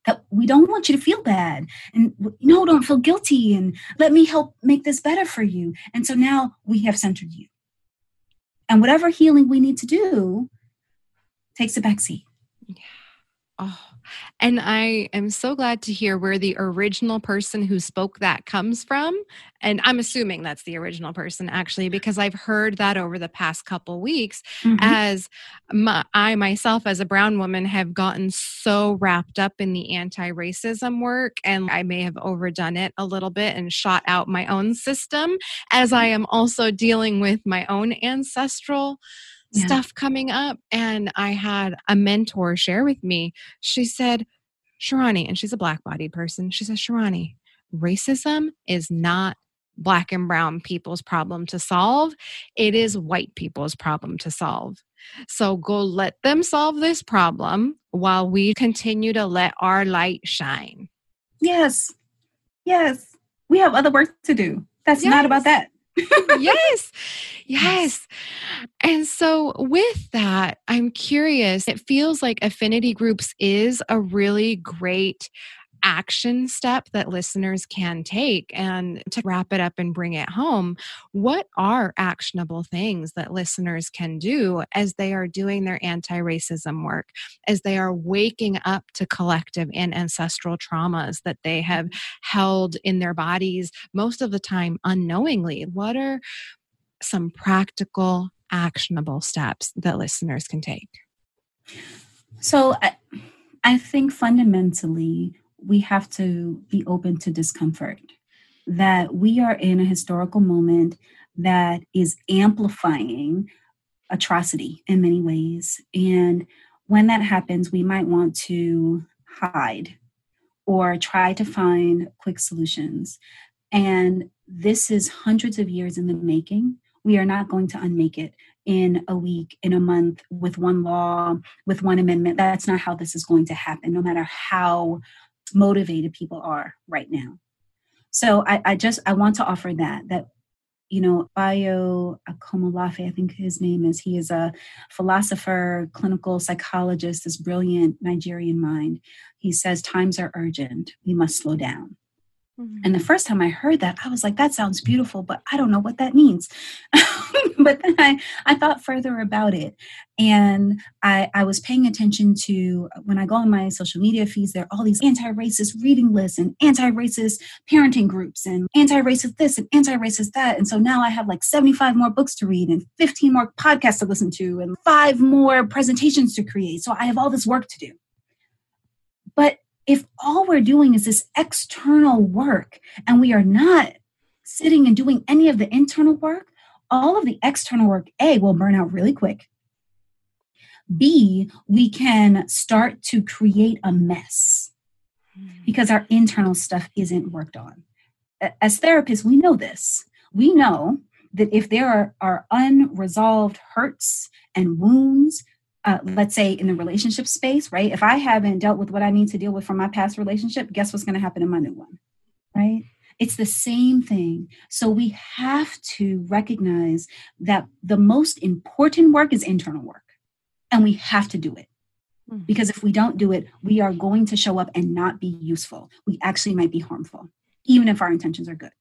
that we don't want you to feel bad and no don't feel guilty and let me help make this better for you. And so now we have centered you. And whatever healing we need to do takes a backseat. Yeah. Oh and I am so glad to hear where the original person who spoke that comes from. And I'm assuming that's the original person actually, because I've heard that over the past couple weeks mm-hmm. as my, I myself, as a brown woman, have gotten so wrapped up in the anti racism work. And I may have overdone it a little bit and shot out my own system as I am also dealing with my own ancestral yeah. stuff coming up. And I had a mentor share with me. She said, Sharani, and she's a black bodied person. She says, Sharani, racism is not black and brown people's problem to solve. It is white people's problem to solve. So go let them solve this problem while we continue to let our light shine. Yes. Yes. We have other work to do. That's yes. not about that. Yes. Yes. And so, with that, I'm curious. It feels like affinity groups is a really great action step that listeners can take. And to wrap it up and bring it home, what are actionable things that listeners can do as they are doing their anti racism work, as they are waking up to collective and ancestral traumas that they have mm-hmm. held in their bodies most of the time unknowingly? What are some practical, actionable steps that listeners can take? So, I, I think fundamentally, we have to be open to discomfort. That we are in a historical moment that is amplifying atrocity in many ways. And when that happens, we might want to hide or try to find quick solutions. And this is hundreds of years in the making. We are not going to unmake it in a week, in a month, with one law, with one amendment. That's not how this is going to happen, no matter how motivated people are right now. So I, I just I want to offer that that you know Bayo Akomolafe, I think his name is. He is a philosopher, clinical psychologist, this brilliant Nigerian mind. He says times are urgent. We must slow down. Mm-hmm. And the first time I heard that, I was like, that sounds beautiful, but I don't know what that means. but then I, I thought further about it. And I, I was paying attention to when I go on my social media feeds, there are all these anti racist reading lists and anti racist parenting groups and anti racist this and anti racist that. And so now I have like 75 more books to read and 15 more podcasts to listen to and five more presentations to create. So I have all this work to do. But if all we're doing is this external work and we are not sitting and doing any of the internal work, all of the external work, A, will burn out really quick. B, we can start to create a mess hmm. because our internal stuff isn't worked on. As therapists, we know this. We know that if there are, are unresolved hurts and wounds uh, let's say in the relationship space, right? If I haven't dealt with what I need to deal with from my past relationship, guess what's going to happen in my new one, right? It's the same thing. So we have to recognize that the most important work is internal work, and we have to do it. Hmm. Because if we don't do it, we are going to show up and not be useful. We actually might be harmful, even if our intentions are good.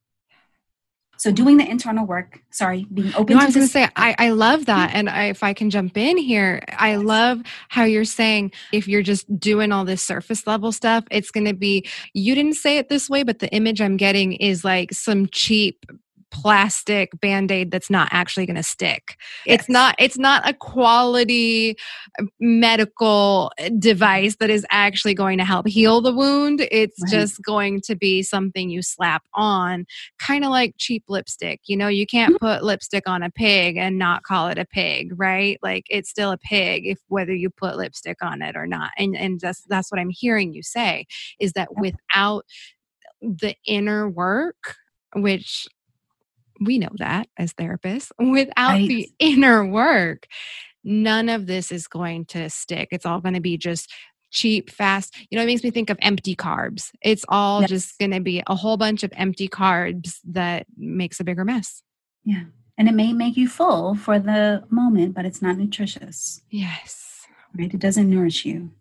So doing the internal work, sorry, being open. No, I was going to say, I, I love that. Mm-hmm. And I, if I can jump in here, I love how you're saying if you're just doing all this surface level stuff, it's going to be, you didn't say it this way, but the image I'm getting is like some cheap plastic band-aid that's not actually going to stick yes. it's not it's not a quality uh, medical device that is actually going to help heal the wound it's right. just going to be something you slap on kind of like cheap lipstick you know you can't mm-hmm. put lipstick on a pig and not call it a pig right like it's still a pig if whether you put lipstick on it or not and and that's that's what i'm hearing you say is that without the inner work which we know that as therapists without right. the inner work none of this is going to stick. It's all going to be just cheap fast you know it makes me think of empty carbs. It's all yes. just going to be a whole bunch of empty carbs that makes a bigger mess. Yeah and it may make you full for the moment but it's not nutritious. Yes. Right it doesn't nourish you.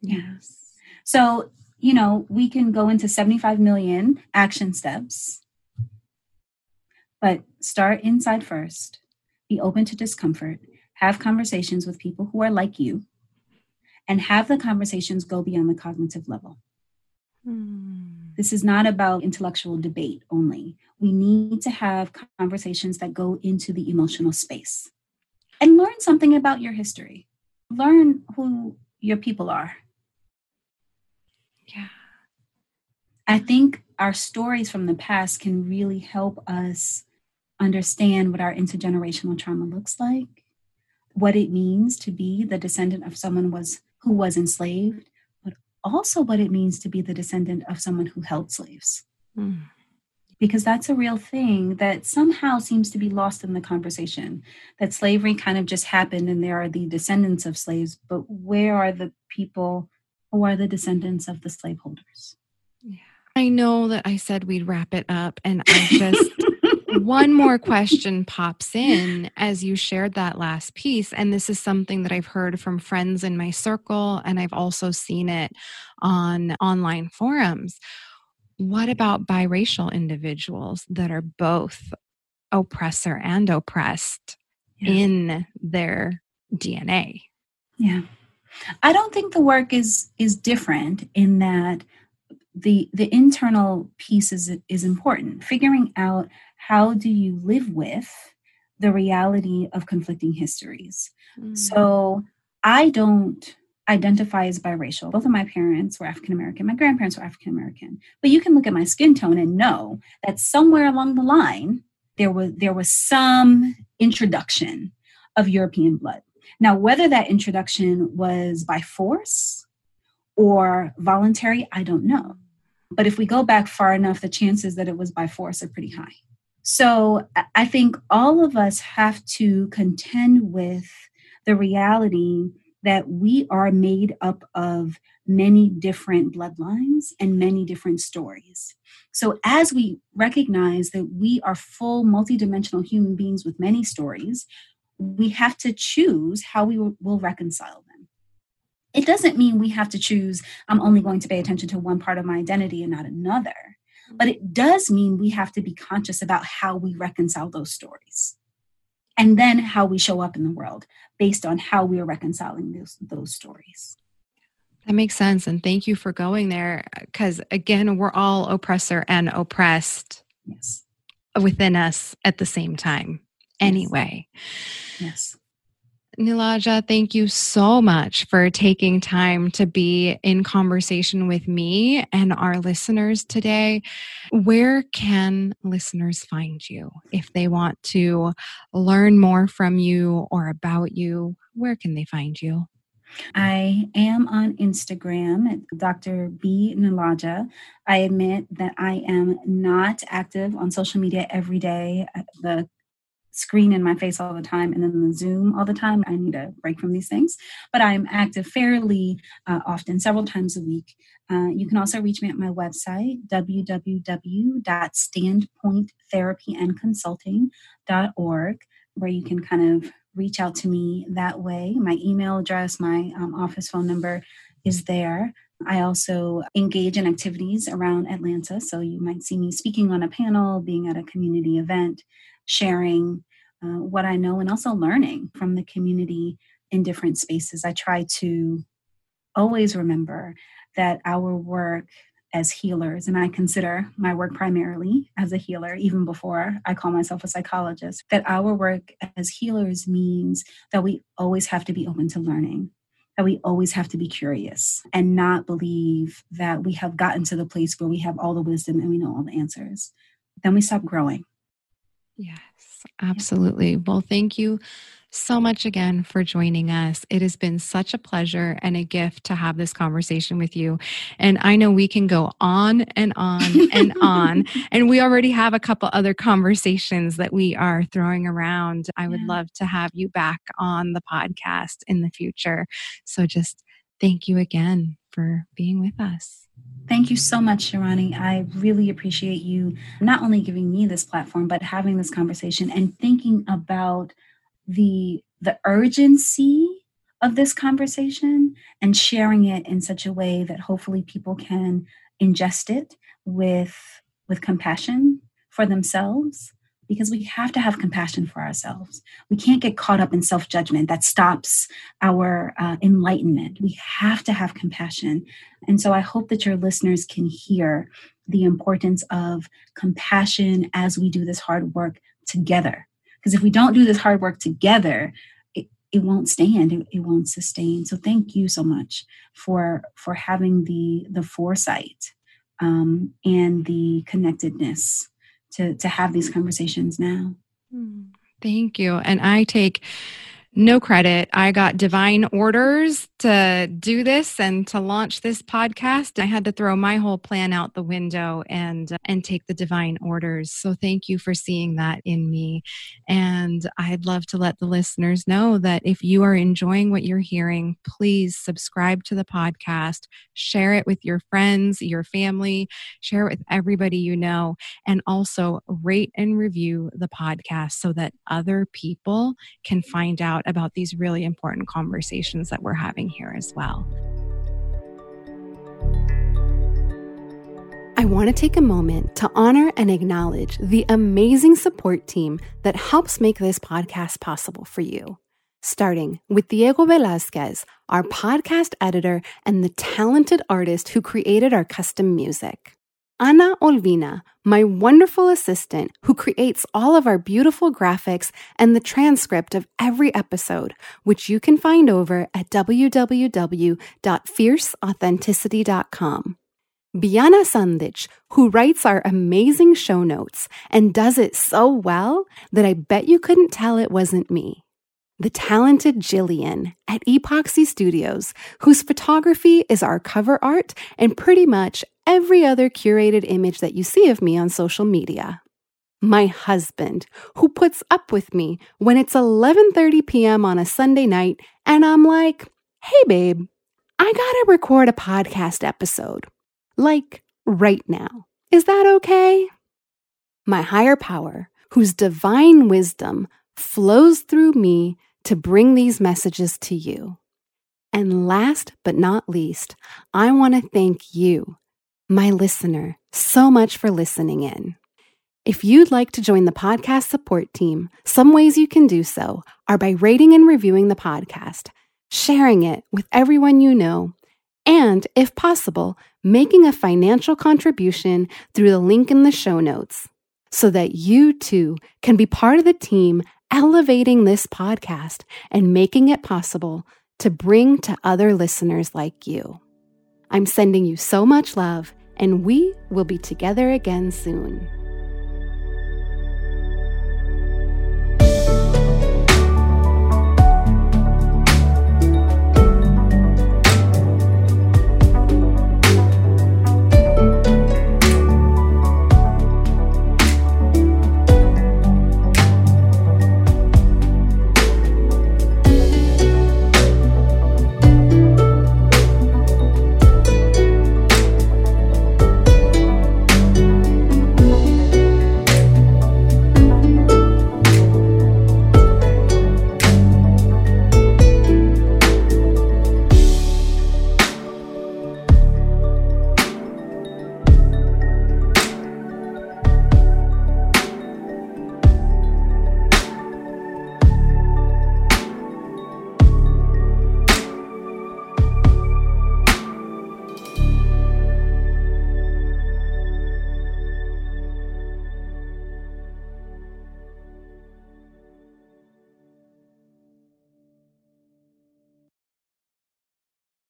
Yes. So you know we can go into 75 million action steps but start inside first, be open to discomfort, have conversations with people who are like you, and have the conversations go beyond the cognitive level. Hmm. This is not about intellectual debate only. We need to have conversations that go into the emotional space and learn something about your history. Learn who your people are. Yeah. I think our stories from the past can really help us understand what our intergenerational trauma looks like, what it means to be the descendant of someone was who was enslaved, but also what it means to be the descendant of someone who held slaves. Mm. Because that's a real thing that somehow seems to be lost in the conversation. That slavery kind of just happened and there are the descendants of slaves, but where are the people who are the descendants of the slaveholders? Yeah. I know that I said we'd wrap it up, and I just. One more question pops in as you shared that last piece. And this is something that I've heard from friends in my circle, and I've also seen it on online forums. What about biracial individuals that are both oppressor and oppressed yeah. in their DNA? Yeah. I don't think the work is is different in that the the internal piece is is important. Figuring out how do you live with the reality of conflicting histories. Mm. So I don't identify as biracial. Both of my parents were African American, my grandparents were African American. But you can look at my skin tone and know that somewhere along the line there was there was some introduction of European blood. Now, whether that introduction was by force or voluntary, I don't know. But if we go back far enough, the chances that it was by force are pretty high. So I think all of us have to contend with the reality that we are made up of many different bloodlines and many different stories. So, as we recognize that we are full multidimensional human beings with many stories, we have to choose how we will reconcile them. It doesn't mean we have to choose, I'm only going to pay attention to one part of my identity and not another. But it does mean we have to be conscious about how we reconcile those stories and then how we show up in the world based on how we are reconciling those, those stories. That makes sense. And thank you for going there. Because again, we're all oppressor and oppressed yes. within us at the same time, anyway. Yes. Nilaja, thank you so much for taking time to be in conversation with me and our listeners today. Where can listeners find you if they want to learn more from you or about you? Where can they find you? I am on Instagram at Dr. B. Nilaja. I admit that I am not active on social media every day. Uh, the screen in my face all the time and then the Zoom all the time. I need a break from these things. But I'm active fairly uh, often, several times a week. Uh, you can also reach me at my website, www.standpointtherapyandconsulting.org, where you can kind of reach out to me that way. My email address, my um, office phone number is there. I also engage in activities around Atlanta. So you might see me speaking on a panel, being at a community event, sharing uh, what I know, and also learning from the community in different spaces. I try to always remember that our work as healers, and I consider my work primarily as a healer, even before I call myself a psychologist, that our work as healers means that we always have to be open to learning, that we always have to be curious and not believe that we have gotten to the place where we have all the wisdom and we know all the answers. Then we stop growing. Yes, absolutely. Well, thank you so much again for joining us. It has been such a pleasure and a gift to have this conversation with you. And I know we can go on and on and on. And we already have a couple other conversations that we are throwing around. I would yeah. love to have you back on the podcast in the future. So just thank you again for being with us. Thank you so much, Shirani. I really appreciate you not only giving me this platform, but having this conversation and thinking about the the urgency of this conversation and sharing it in such a way that hopefully people can ingest it with with compassion for themselves because we have to have compassion for ourselves. We can't get caught up in self judgment that stops our uh, enlightenment. We have to have compassion. And so I hope that your listeners can hear the importance of compassion as we do this hard work together. Because if we don't do this hard work together, it, won't stand it, it won't sustain so thank you so much for for having the the foresight um, and the connectedness to to have these conversations now hmm. thank you and i take no credit. I got divine orders to do this and to launch this podcast. I had to throw my whole plan out the window and uh, and take the divine orders. So thank you for seeing that in me. And I'd love to let the listeners know that if you are enjoying what you're hearing, please subscribe to the podcast, share it with your friends, your family, share it with everybody you know, and also rate and review the podcast so that other people can find out about these really important conversations that we're having here as well. I want to take a moment to honor and acknowledge the amazing support team that helps make this podcast possible for you. Starting with Diego Velasquez, our podcast editor and the talented artist who created our custom music. Ana Olvina, my wonderful assistant who creates all of our beautiful graphics and the transcript of every episode, which you can find over at www.fierceauthenticity.com. Biana Sandich, who writes our amazing show notes and does it so well that I bet you couldn't tell it wasn't me the talented Jillian at Epoxy Studios, whose photography is our cover art and pretty much every other curated image that you see of me on social media. My husband, who puts up with me when it's 11:30 p.m. on a Sunday night and I'm like, "Hey babe, I got to record a podcast episode." Like right now. Is that okay? My higher power, whose divine wisdom flows through me to bring these messages to you. And last but not least, I want to thank you, my listener, so much for listening in. If you'd like to join the podcast support team, some ways you can do so are by rating and reviewing the podcast, sharing it with everyone you know, and, if possible, making a financial contribution through the link in the show notes so that you too can be part of the team elevating this podcast and making it possible to bring to other listeners like you. I'm sending you so much love, and we will be together again soon.